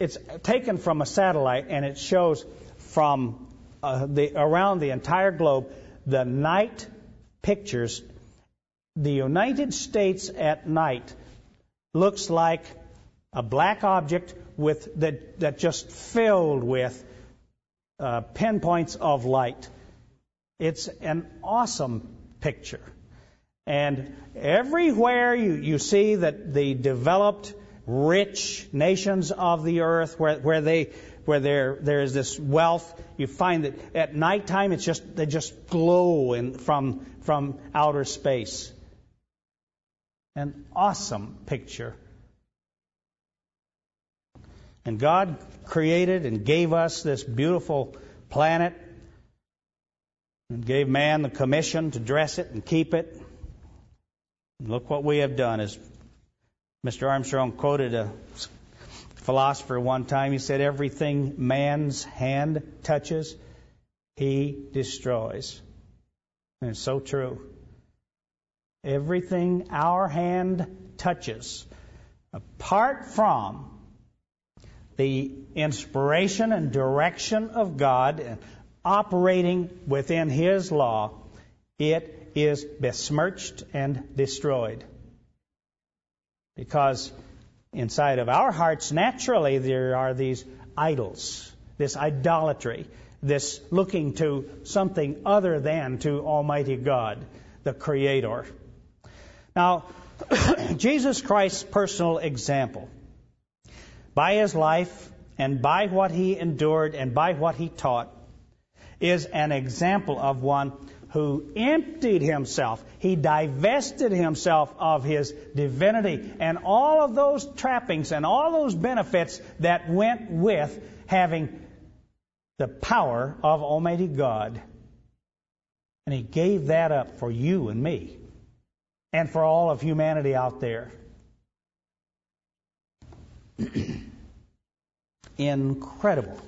It's taken from a satellite and it shows from uh, the, around the entire globe the night pictures. The United States at night looks like a black object with that, that just filled with uh, pinpoints of light. It's an awesome picture. And everywhere you, you see that the developed rich nations of the earth where, where they where there there is this wealth. You find that at nighttime it's just they just glow in, from from outer space. An awesome picture. And God created and gave us this beautiful planet and gave man the commission to dress it and keep it. And look what we have done as Mr. Armstrong quoted a philosopher one time. He said, Everything man's hand touches, he destroys. And it's so true. Everything our hand touches, apart from the inspiration and direction of God and operating within His law, it is besmirched and destroyed. Because inside of our hearts, naturally, there are these idols, this idolatry, this looking to something other than to Almighty God, the Creator. Now, Jesus Christ's personal example by his life and by what he endured and by what he taught, is an example of one who emptied himself. He divested himself of his divinity and all of those trappings and all those benefits that went with having the power of Almighty God. And he gave that up for you and me and for all of humanity out there. Incredible.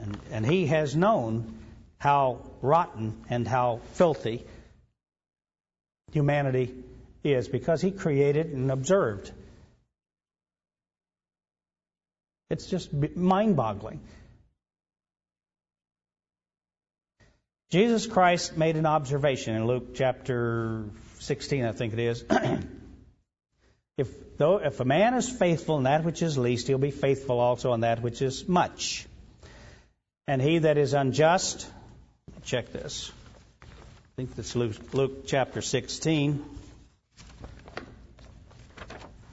And, and he has known how rotten and how filthy humanity is because he created and observed. It's just mind boggling. Jesus Christ made an observation in Luke chapter 16, I think it is. if, though, if a man is faithful in that which is least, he'll be faithful also in that which is much. And he that is unjust, check this. I think that's Luke, Luke chapter 16.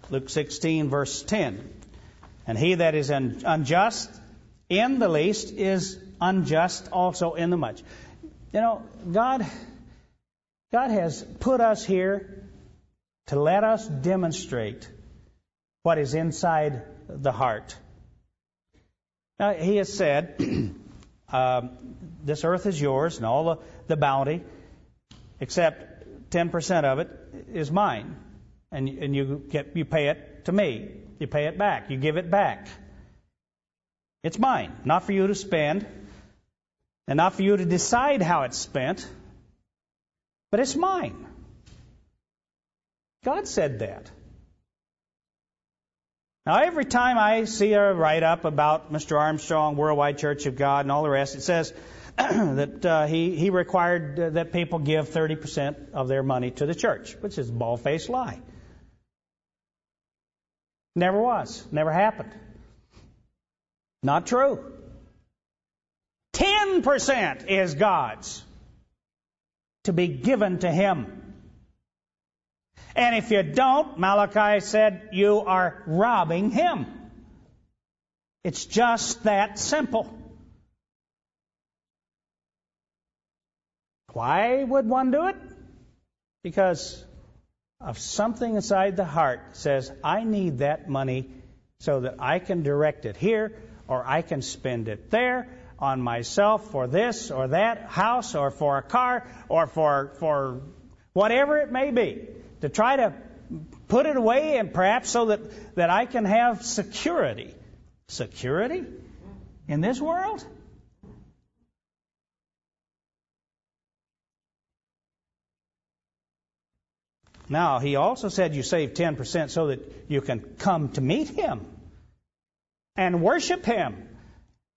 Luke 16, verse 10. And he that is un- unjust in the least is unjust also in the much. You know, God, God has put us here to let us demonstrate what is inside the heart. Now, He has said, um, This earth is yours and all the, the bounty, except 10% of it is mine. And, and you, get, you pay it to me. You pay it back. You give it back. It's mine, not for you to spend and not for you to decide how it's spent, but it's mine. God said that. Now, every time I see a write up about Mr. Armstrong, Worldwide Church of God, and all the rest, it says that uh, he, he required uh, that people give 30% of their money to the church, which is a bald faced lie. Never was. Never happened. Not true. 10% is God's to be given to Him. And if you don't, Malachi said, you are robbing Him. It's just that simple. Why would one do it? Because of something inside the heart says, I need that money so that I can direct it here or I can spend it there on myself for this or that house or for a car or for, for whatever it may be, to try to put it away and perhaps so that, that I can have security. Security? In this world? Now, he also said you save 10% so that you can come to meet him and worship him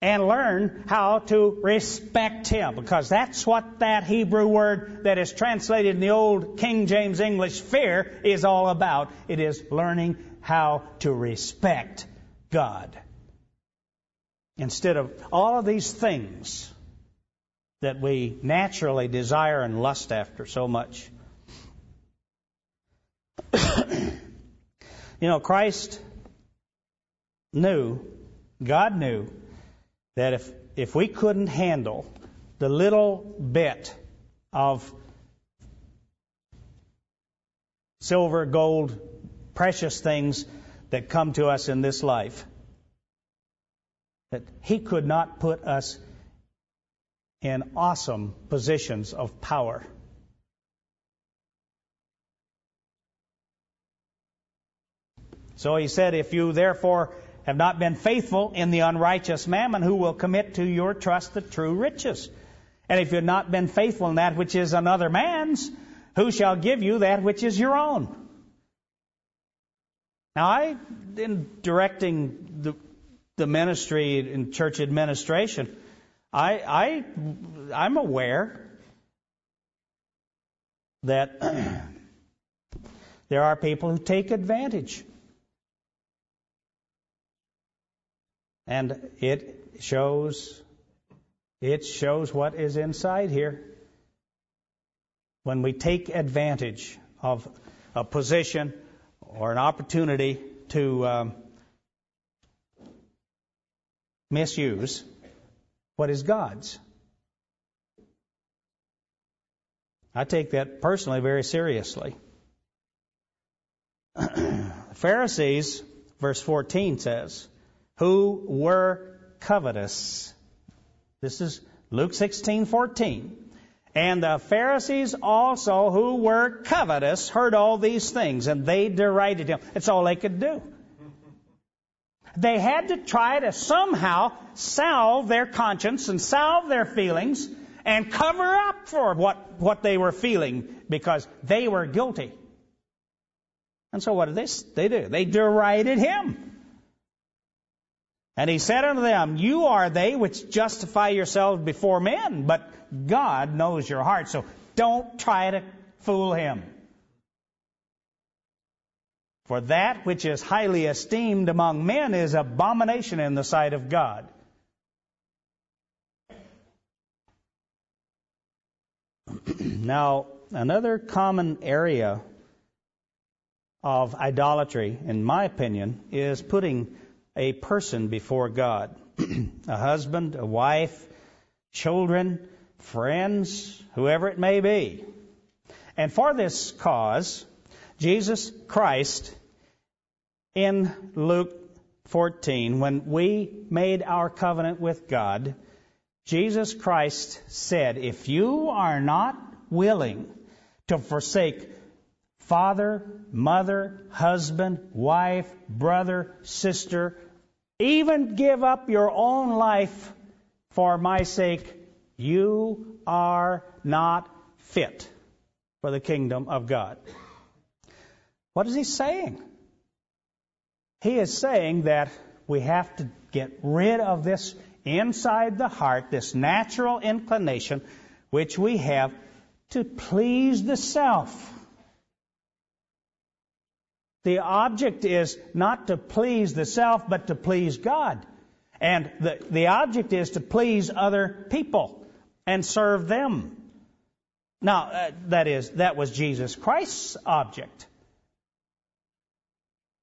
and learn how to respect him because that's what that Hebrew word that is translated in the old King James English fear is all about. It is learning how to respect God. Instead of all of these things that we naturally desire and lust after so much. you know, Christ knew, God knew, that if, if we couldn't handle the little bit of silver, gold, precious things that come to us in this life, that He could not put us in awesome positions of power. So he said, If you therefore have not been faithful in the unrighteous mammon, who will commit to your trust the true riches? And if you have not been faithful in that which is another man's, who shall give you that which is your own? Now, I, in directing the, the ministry in church administration, I, I, I'm aware that there are people who take advantage And it shows it shows what is inside here. When we take advantage of a position or an opportunity to um, misuse what is God's. I take that personally very seriously. Pharisees, verse 14 says, who were covetous. This is Luke 16:14. And the Pharisees also, who were covetous, heard all these things, and they derided him. It's all they could do. They had to try to somehow salve their conscience and salve their feelings and cover up for what, what they were feeling because they were guilty. And so what did they, they do? They derided him. And he said unto them, You are they which justify yourselves before men, but God knows your heart, so don't try to fool him. For that which is highly esteemed among men is abomination in the sight of God. now, another common area of idolatry, in my opinion, is putting a person before God. a husband, a wife, children, friends, whoever it may be. And for this cause, Jesus Christ in Luke 14, when we made our covenant with God, Jesus Christ said, If you are not willing to forsake father, mother, husband, wife, brother, sister, even give up your own life for my sake, you are not fit for the kingdom of God. What is he saying? He is saying that we have to get rid of this inside the heart, this natural inclination which we have to please the self. The object is not to please the self, but to please God. And the, the object is to please other people and serve them. Now, uh, that is, that was Jesus Christ's object.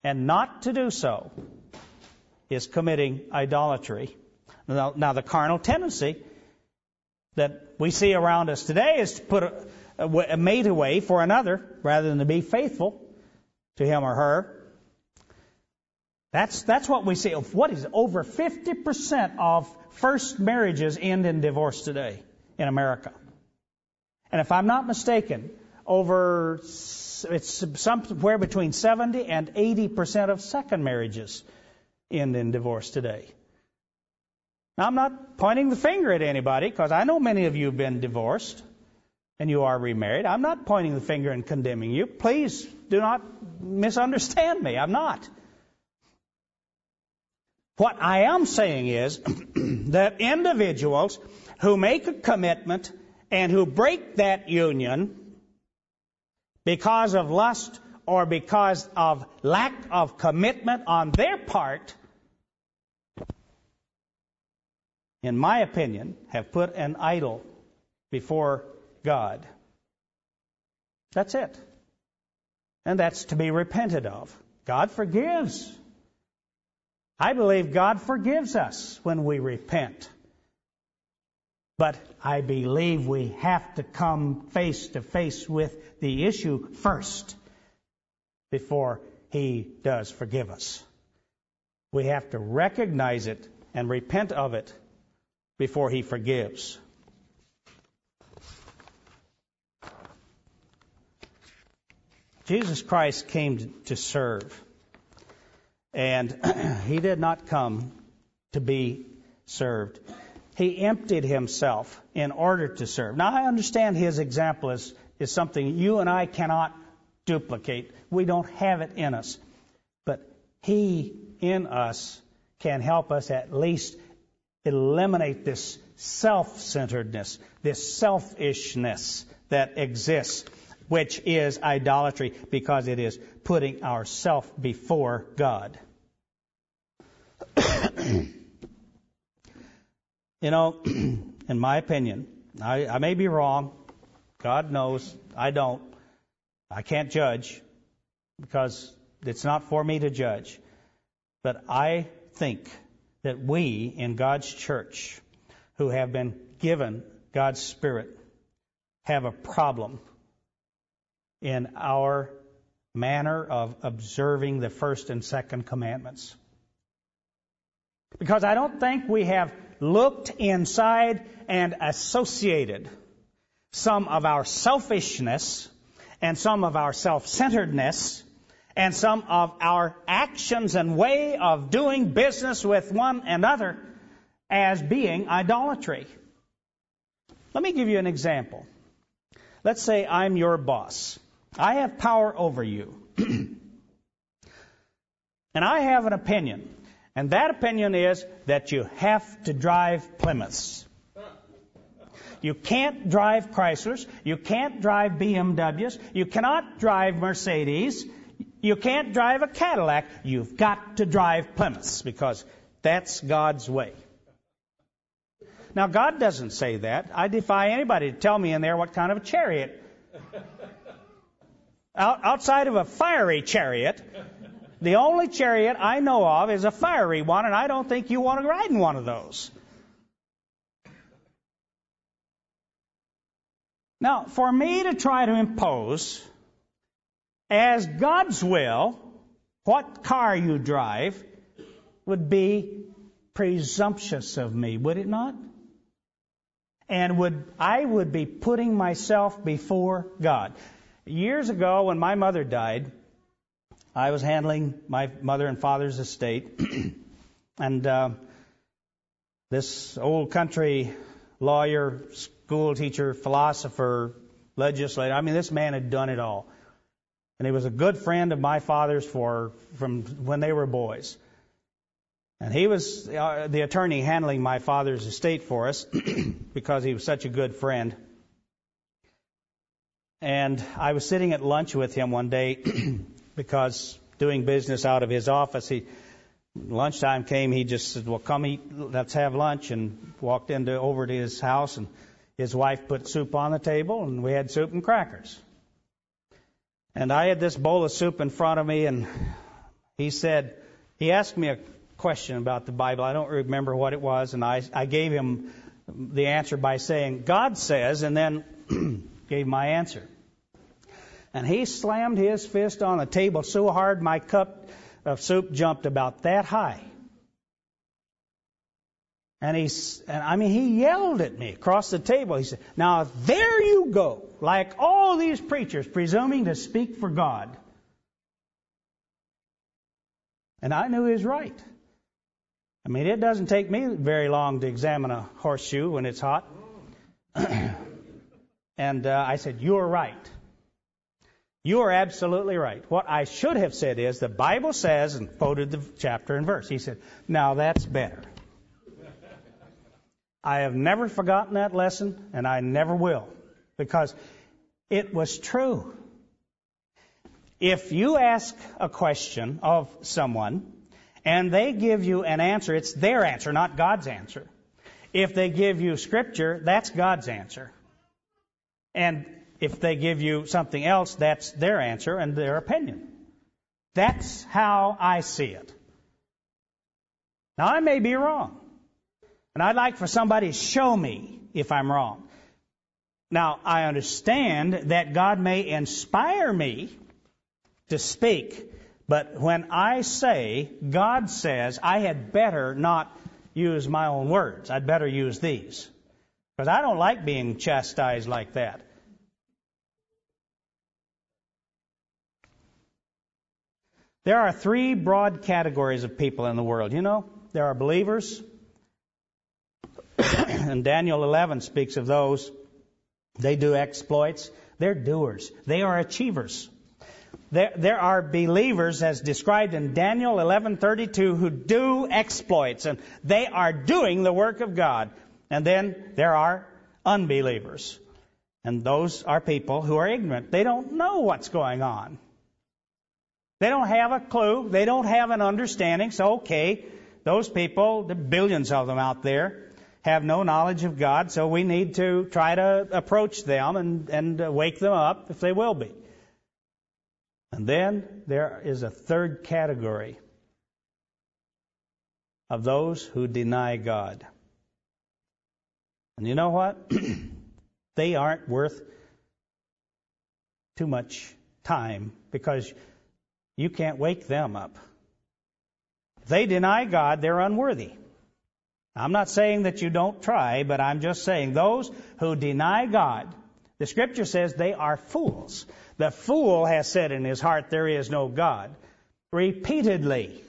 And not to do so is committing idolatry. Now, now the carnal tendency that we see around us today is to put a, a, a mate away for another rather than to be faithful to him or her. That's, that's what we see. What is it? Over 50% of first marriages end in divorce today in America. And if I'm not mistaken, over, it's somewhere between 70 and 80% of second marriages end in divorce today. Now, I'm not pointing the finger at anybody because I know many of you have been divorced and you are remarried. I'm not pointing the finger and condemning you. Please do not misunderstand me. I'm not. What I am saying is that individuals who make a commitment and who break that union because of lust or because of lack of commitment on their part, in my opinion, have put an idol before God. That's it. And that's to be repented of. God forgives. I believe God forgives us when we repent. But I believe we have to come face to face with the issue first before He does forgive us. We have to recognize it and repent of it before He forgives. Jesus Christ came to serve. And he did not come to be served. He emptied himself in order to serve. Now, I understand his example is, is something you and I cannot duplicate. We don't have it in us. But he in us can help us at least eliminate this self centeredness, this selfishness that exists which is idolatry because it is putting ourself before God. you know, in my opinion, I, I may be wrong. God knows. I don't. I can't judge because it's not for me to judge. But I think that we in God's church who have been given God's Spirit have a problem in our manner of observing the first and second commandments. Because I don't think we have looked inside and associated some of our selfishness and some of our self-centeredness and some of our actions and way of doing business with one another as being idolatry. Let me give you an example. Let's say I'm your boss. I have power over you. and I have an opinion. And that opinion is that you have to drive Plymouths. You can't drive Chryslers. You can't drive BMWs. You cannot drive Mercedes. You can't drive a Cadillac. You've got to drive Plymouths because that's God's way. Now, God doesn't say that. I defy anybody to tell me in there what kind of a chariot. Out, outside of a fiery chariot, the only chariot I know of is a fiery one, and I don't think you want to ride in one of those. Now, for me to try to impose as God's will what car you drive would be presumptuous of me, would it not? And would I would be putting myself before God. Years ago, when my mother died, I was handling my mother and father's estate, and uh, this old country lawyer, school teacher, philosopher, legislator. I mean, this man had done it all, and he was a good friend of my father's for from when they were boys. And he was uh, the attorney handling my father's estate for us because he was such a good friend. And I was sitting at lunch with him one day because doing business out of his office, he lunchtime came, he just said, "Well, come eat, let's have lunch," and walked into over to his house, and his wife put soup on the table, and we had soup and crackers. And I had this bowl of soup in front of me, and he said, he asked me a question about the Bible. I don't remember what it was, and I, I gave him the answer by saying, God says, and then gave my answer. And he slammed his fist on the table so hard my cup of soup jumped about that high. And he, and I mean, he yelled at me across the table. He said, Now there you go, like all these preachers presuming to speak for God. And I knew he was right. I mean, it doesn't take me very long to examine a horseshoe when it's hot. and uh, I said, You're right. You are absolutely right. What I should have said is the Bible says, and quoted the chapter and verse. He said, Now that's better. I have never forgotten that lesson, and I never will, because it was true. If you ask a question of someone and they give you an answer, it's their answer, not God's answer. If they give you scripture, that's God's answer. And if they give you something else, that's their answer and their opinion. That's how I see it. Now, I may be wrong. And I'd like for somebody to show me if I'm wrong. Now, I understand that God may inspire me to speak, but when I say, God says, I had better not use my own words. I'd better use these. Because I don't like being chastised like that. There are three broad categories of people in the world. You know, there are believers, and Daniel 11 speaks of those. They do exploits. They're doers. They are achievers. There, there are believers, as described in Daniel 11:32, who do exploits, and they are doing the work of God. And then there are unbelievers, and those are people who are ignorant. They don't know what's going on. They don't have a clue. They don't have an understanding. So, okay, those people, the billions of them out there, have no knowledge of God, so we need to try to approach them and, and uh, wake them up if they will be. And then there is a third category. of those who deny God. And you know what? they aren't worth too much time because you can't wake them up. They deny God, they're unworthy. I'm not saying that you don't try, but I'm just saying those who deny God, the scripture says they are fools. The fool has said in his heart, There is no God. Repeatedly.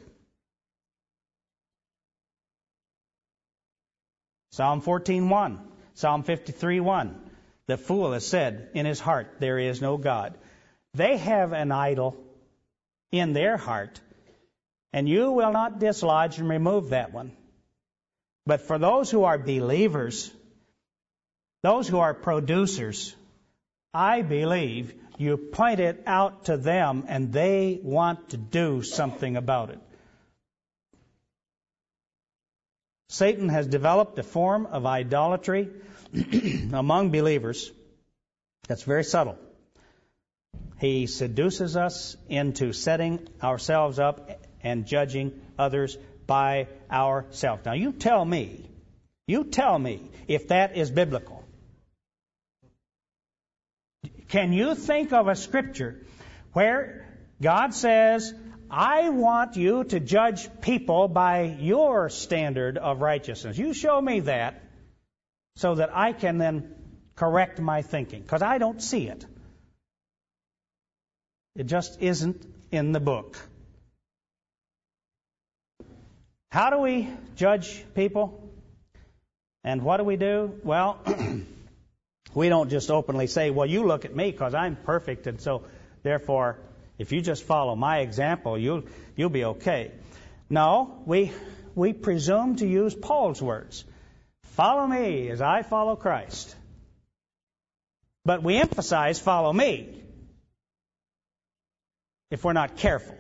Psalm 14:1, Psalm 53:1. The fool has said in his heart, There is no God. They have an idol in their heart, and you will not dislodge and remove that one. But for those who are believers, those who are producers, I believe you point it out to them and they want to do something about it. Satan has developed a form of idolatry among believers that's very subtle. He seduces us into setting ourselves up and judging others by ourselves. Now, you tell me, you tell me if that is biblical. Can you think of a scripture where God says, I want you to judge people by your standard of righteousness? You show me that so that I can then correct my thinking, because I don't see it. It just isn't in the book. How do we judge people? And what do we do? Well, we don't just openly say, well, you look at me because I'm perfect, and so therefore, if you just follow my example, you'll, you'll be okay. No, we, we presume to use Paul's words follow me as I follow Christ. But we emphasize follow me if we're not careful.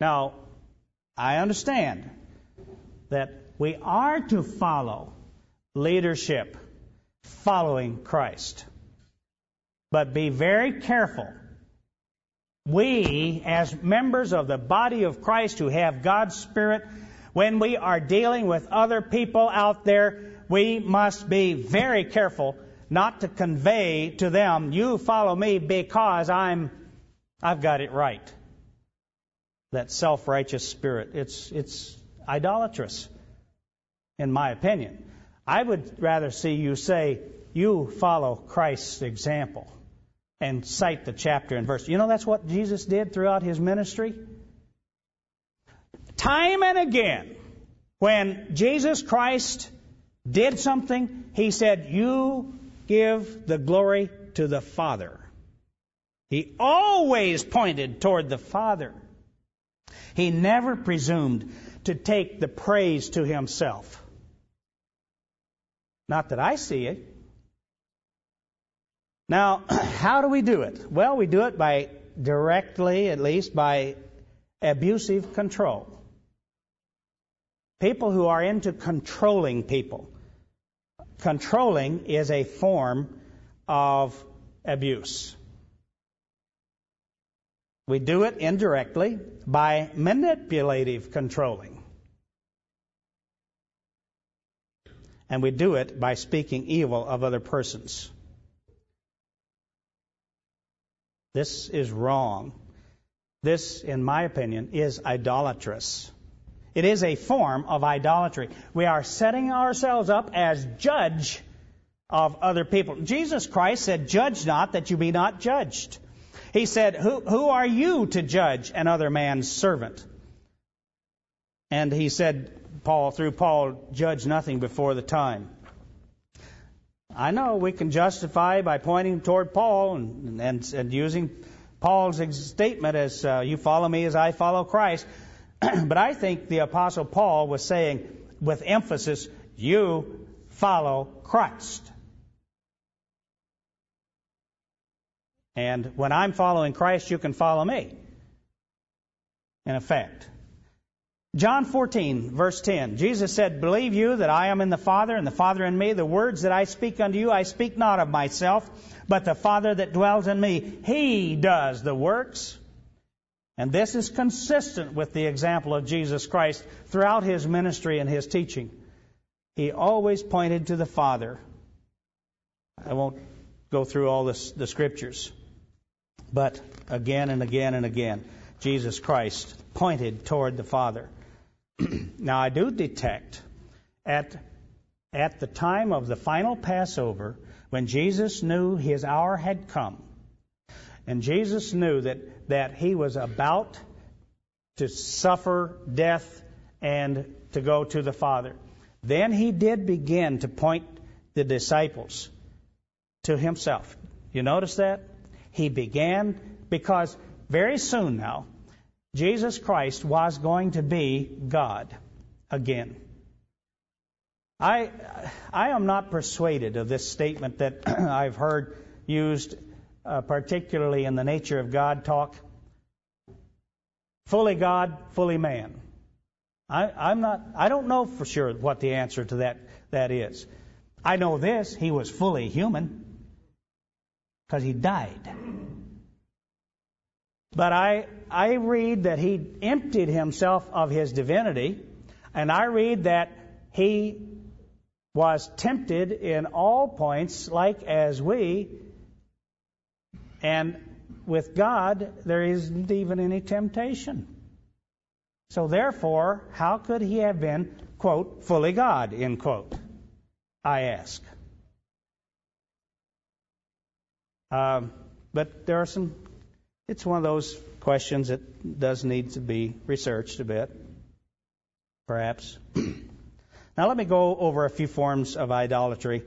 Now, I understand that we are to follow leadership following Christ. But be very careful. We, as members of the body of Christ who have God's Spirit, when we are dealing with other people out there, we must be very careful not to convey to them, you follow me because I'm, I've got it right that self-righteous spirit. It's, it's idolatrous, in my opinion. I would rather see you say, you follow Christ's example and cite the chapter and verse. You know that's what Jesus did throughout his ministry? Time and again, when Jesus Christ did something, he said, You give the glory to the Father. He always pointed toward the Father. He never presumed to take the praise to himself. Not that I see it. Now, how do we do it? Well, we do it by directly, at least, by abusive control. People who are into controlling people. Controlling is a form of abuse. We do it indirectly by manipulative controlling. And we do it by speaking evil of other persons. This is wrong. This, in my opinion, is idolatrous. It is a form of idolatry. We are setting ourselves up as judge of other people. Jesus Christ said, Judge not that you be not judged. He said, Who, who are you to judge another man's servant? And he said, Paul, through Paul, judge nothing before the time. I know we can justify by pointing toward Paul and, and, and using Paul's statement as uh, you follow me as I follow Christ. but I think the Apostle Paul was saying with emphasis, you follow Christ. And when I'm following Christ, you can follow me. In effect. John 14, verse 10. Jesus said, Believe you that I am in the Father, and the Father in me. The words that I speak unto you, I speak not of myself, but the Father that dwells in me. He does the works. And this is consistent with the example of Jesus Christ throughout his ministry and his teaching. He always pointed to the Father. I won't go through all this, the scriptures, but again and again and again, Jesus Christ pointed toward the Father. now, I do detect at, at the time of the final Passover, when Jesus knew his hour had come, and Jesus knew that, that he was about to suffer death and to go to the Father. Then he did begin to point the disciples to himself. You notice that? He began because very soon now, Jesus Christ was going to be God again. I, I am not persuaded of this statement that I've heard used uh, particularly in the nature of God talk. Fully God, fully man. I, I'm not. I don't know for sure what the answer to that that is. I know this: he was fully human because he died. But I I read that he emptied himself of his divinity, and I read that he was tempted in all points, like as we, and with God, there isn't even any temptation. So therefore, how could he have been, quote, fully God, end quote? I ask. Um, but there are some, it's one of those questions that does need to be researched a bit, perhaps. now let me go over a few forms of idolatry.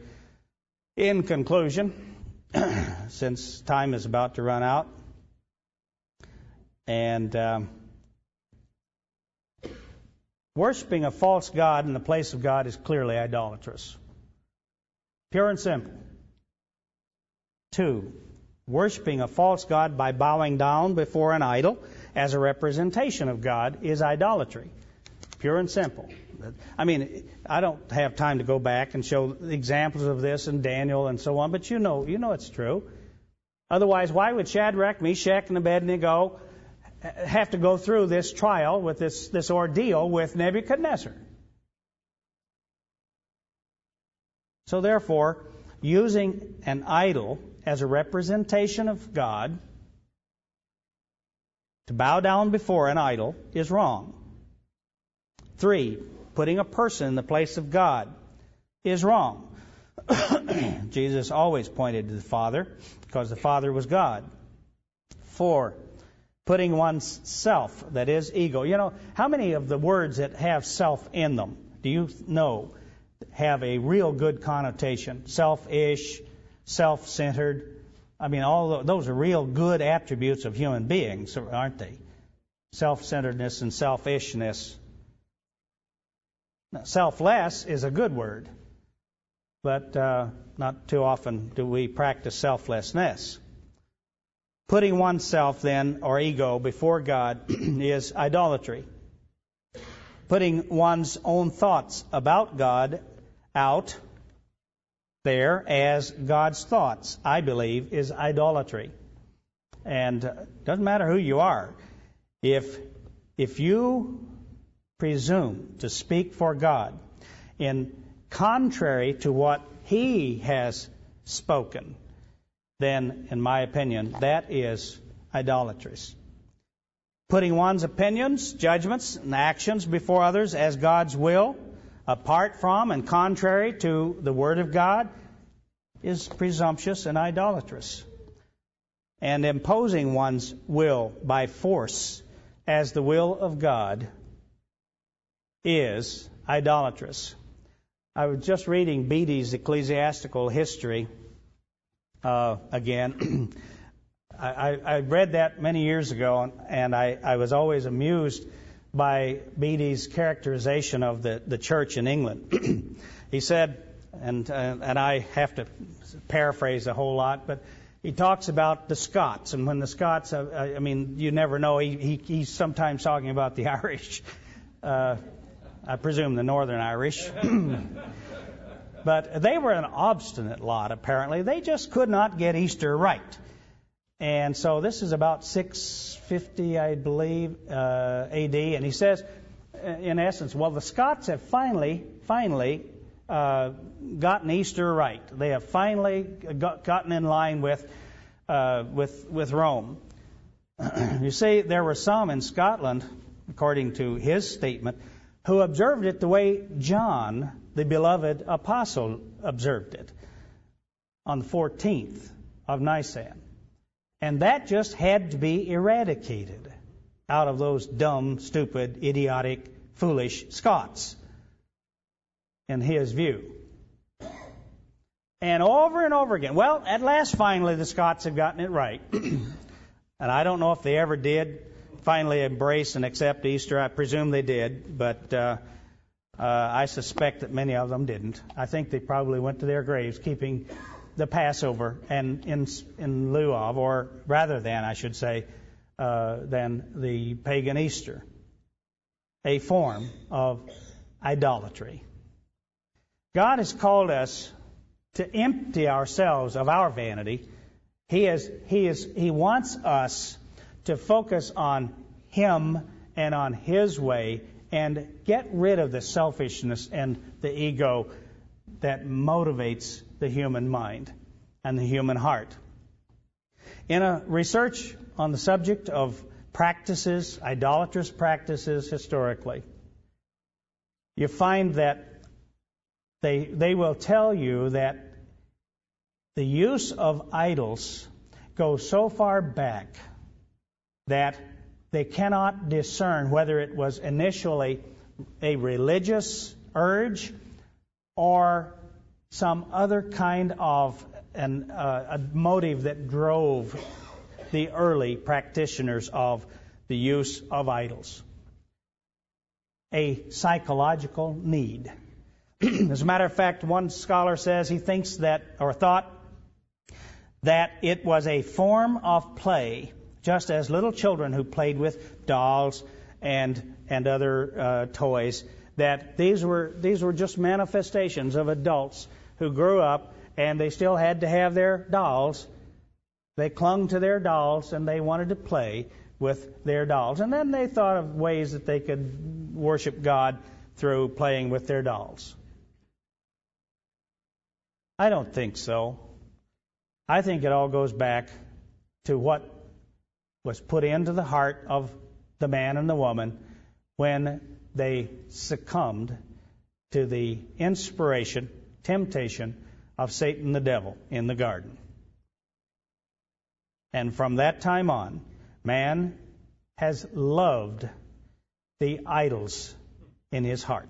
In conclusion, since time is about to run out. And um, worshiping a false God in the place of God is clearly idolatrous. Pure and simple. Two, worshiping a false God by bowing down before an idol as a representation of God is idolatry. Pure and simple. I mean, I don't have time to go back and show examples of this in Daniel and so on, but you know, you know it's true. Otherwise, why would Shadrach, Meshach, and Abednego have to go through this trial with this, this ordeal with Nebuchadnezzar? So therefore, using an idol as a representation of God, to bow down before an idol is wrong. Three, putting a person in the place of God is wrong. Jesus always pointed to the Father because the Father was God. Four, putting one's self, that is ego. You know, how many of the words that have self in them do you know have a real good connotation? Selfish, self centered. I mean, all those are real good attributes of human beings, aren't they? Self centeredness and selfishness. Selfless is a good word, but uh, not too often do we practice selflessness. Putting oneself then, or ego, before God is idolatry. Putting one's own thoughts about God out there as God's thoughts, I believe, is idolatry. And it uh, doesn't matter who you are. If if you presume to speak for God in contrary to what He has spoken, then, in my opinion, that is idolatrous. Putting one's opinions, judgments, and actions before others as God's will, apart from and contrary to the Word of God, is presumptuous and idolatrous. And imposing one's will by force as the will of God is idolatrous. I was just reading Bede's Ecclesiastical History uh, again. I, I, read that many years ago, and I, I was always amused by Bede's characterization of the, the church in England. he said, and, uh, and I have to paraphrase a whole lot, but he talks about the Scots, and when the Scots, uh, I mean, you never know. He, he, he's sometimes talking about the Irish. Uh, I presume the Northern Irish. but they were an obstinate lot, apparently. They just could not get Easter right. And so this is about 650, I believe, uh, AD. And he says, uh, in essence, well, the Scots have finally, finally uh, gotten Easter right. They have finally got, gotten in line with, uh, with, with Rome. you see, there were some in Scotland, according to his statement, who observed it the way John, the beloved apostle, observed it on the 14th of Nisan. And that just had to be eradicated out of those dumb, stupid, idiotic, foolish Scots, in his view. And over and over again. Well, at last, finally, the Scots have gotten it right. and I don't know if they ever did finally embrace and accept Easter. I presume they did, but uh, uh, I suspect that many of them didn't. I think they probably went to their graves keeping the Passover and in, in lieu of, or rather than, I should say, uh, than the pagan Easter, a form of idolatry. God has called us to empty ourselves of our vanity. He is, he is, he wants us to focus on Him and on His way and get rid of the selfishness and the ego that motivates the human mind and the human heart. In a research on the subject of practices, idolatrous practices historically, you find that they, they will tell you that the use of idols goes so far back that they cannot discern whether it was initially a religious urge or some other kind of an, uh, a motive that drove the early practitioners of the use of idols. A psychological need. As a matter of fact, one scholar says he thinks that, or thought, that it was a form of play, just as little children who played with dolls and, and other uh, toys, that these were, these were just manifestations of adults who grew up and they still had to have their dolls. They clung to their dolls and they wanted to play with their dolls. And then they thought of ways that they could worship God through playing with their dolls. I don't think so. I think it all goes back to what was put into the heart of the man and the woman when they succumbed to the inspiration, temptation of Satan the devil in the garden. And from that time on, man has loved the idols in his heart.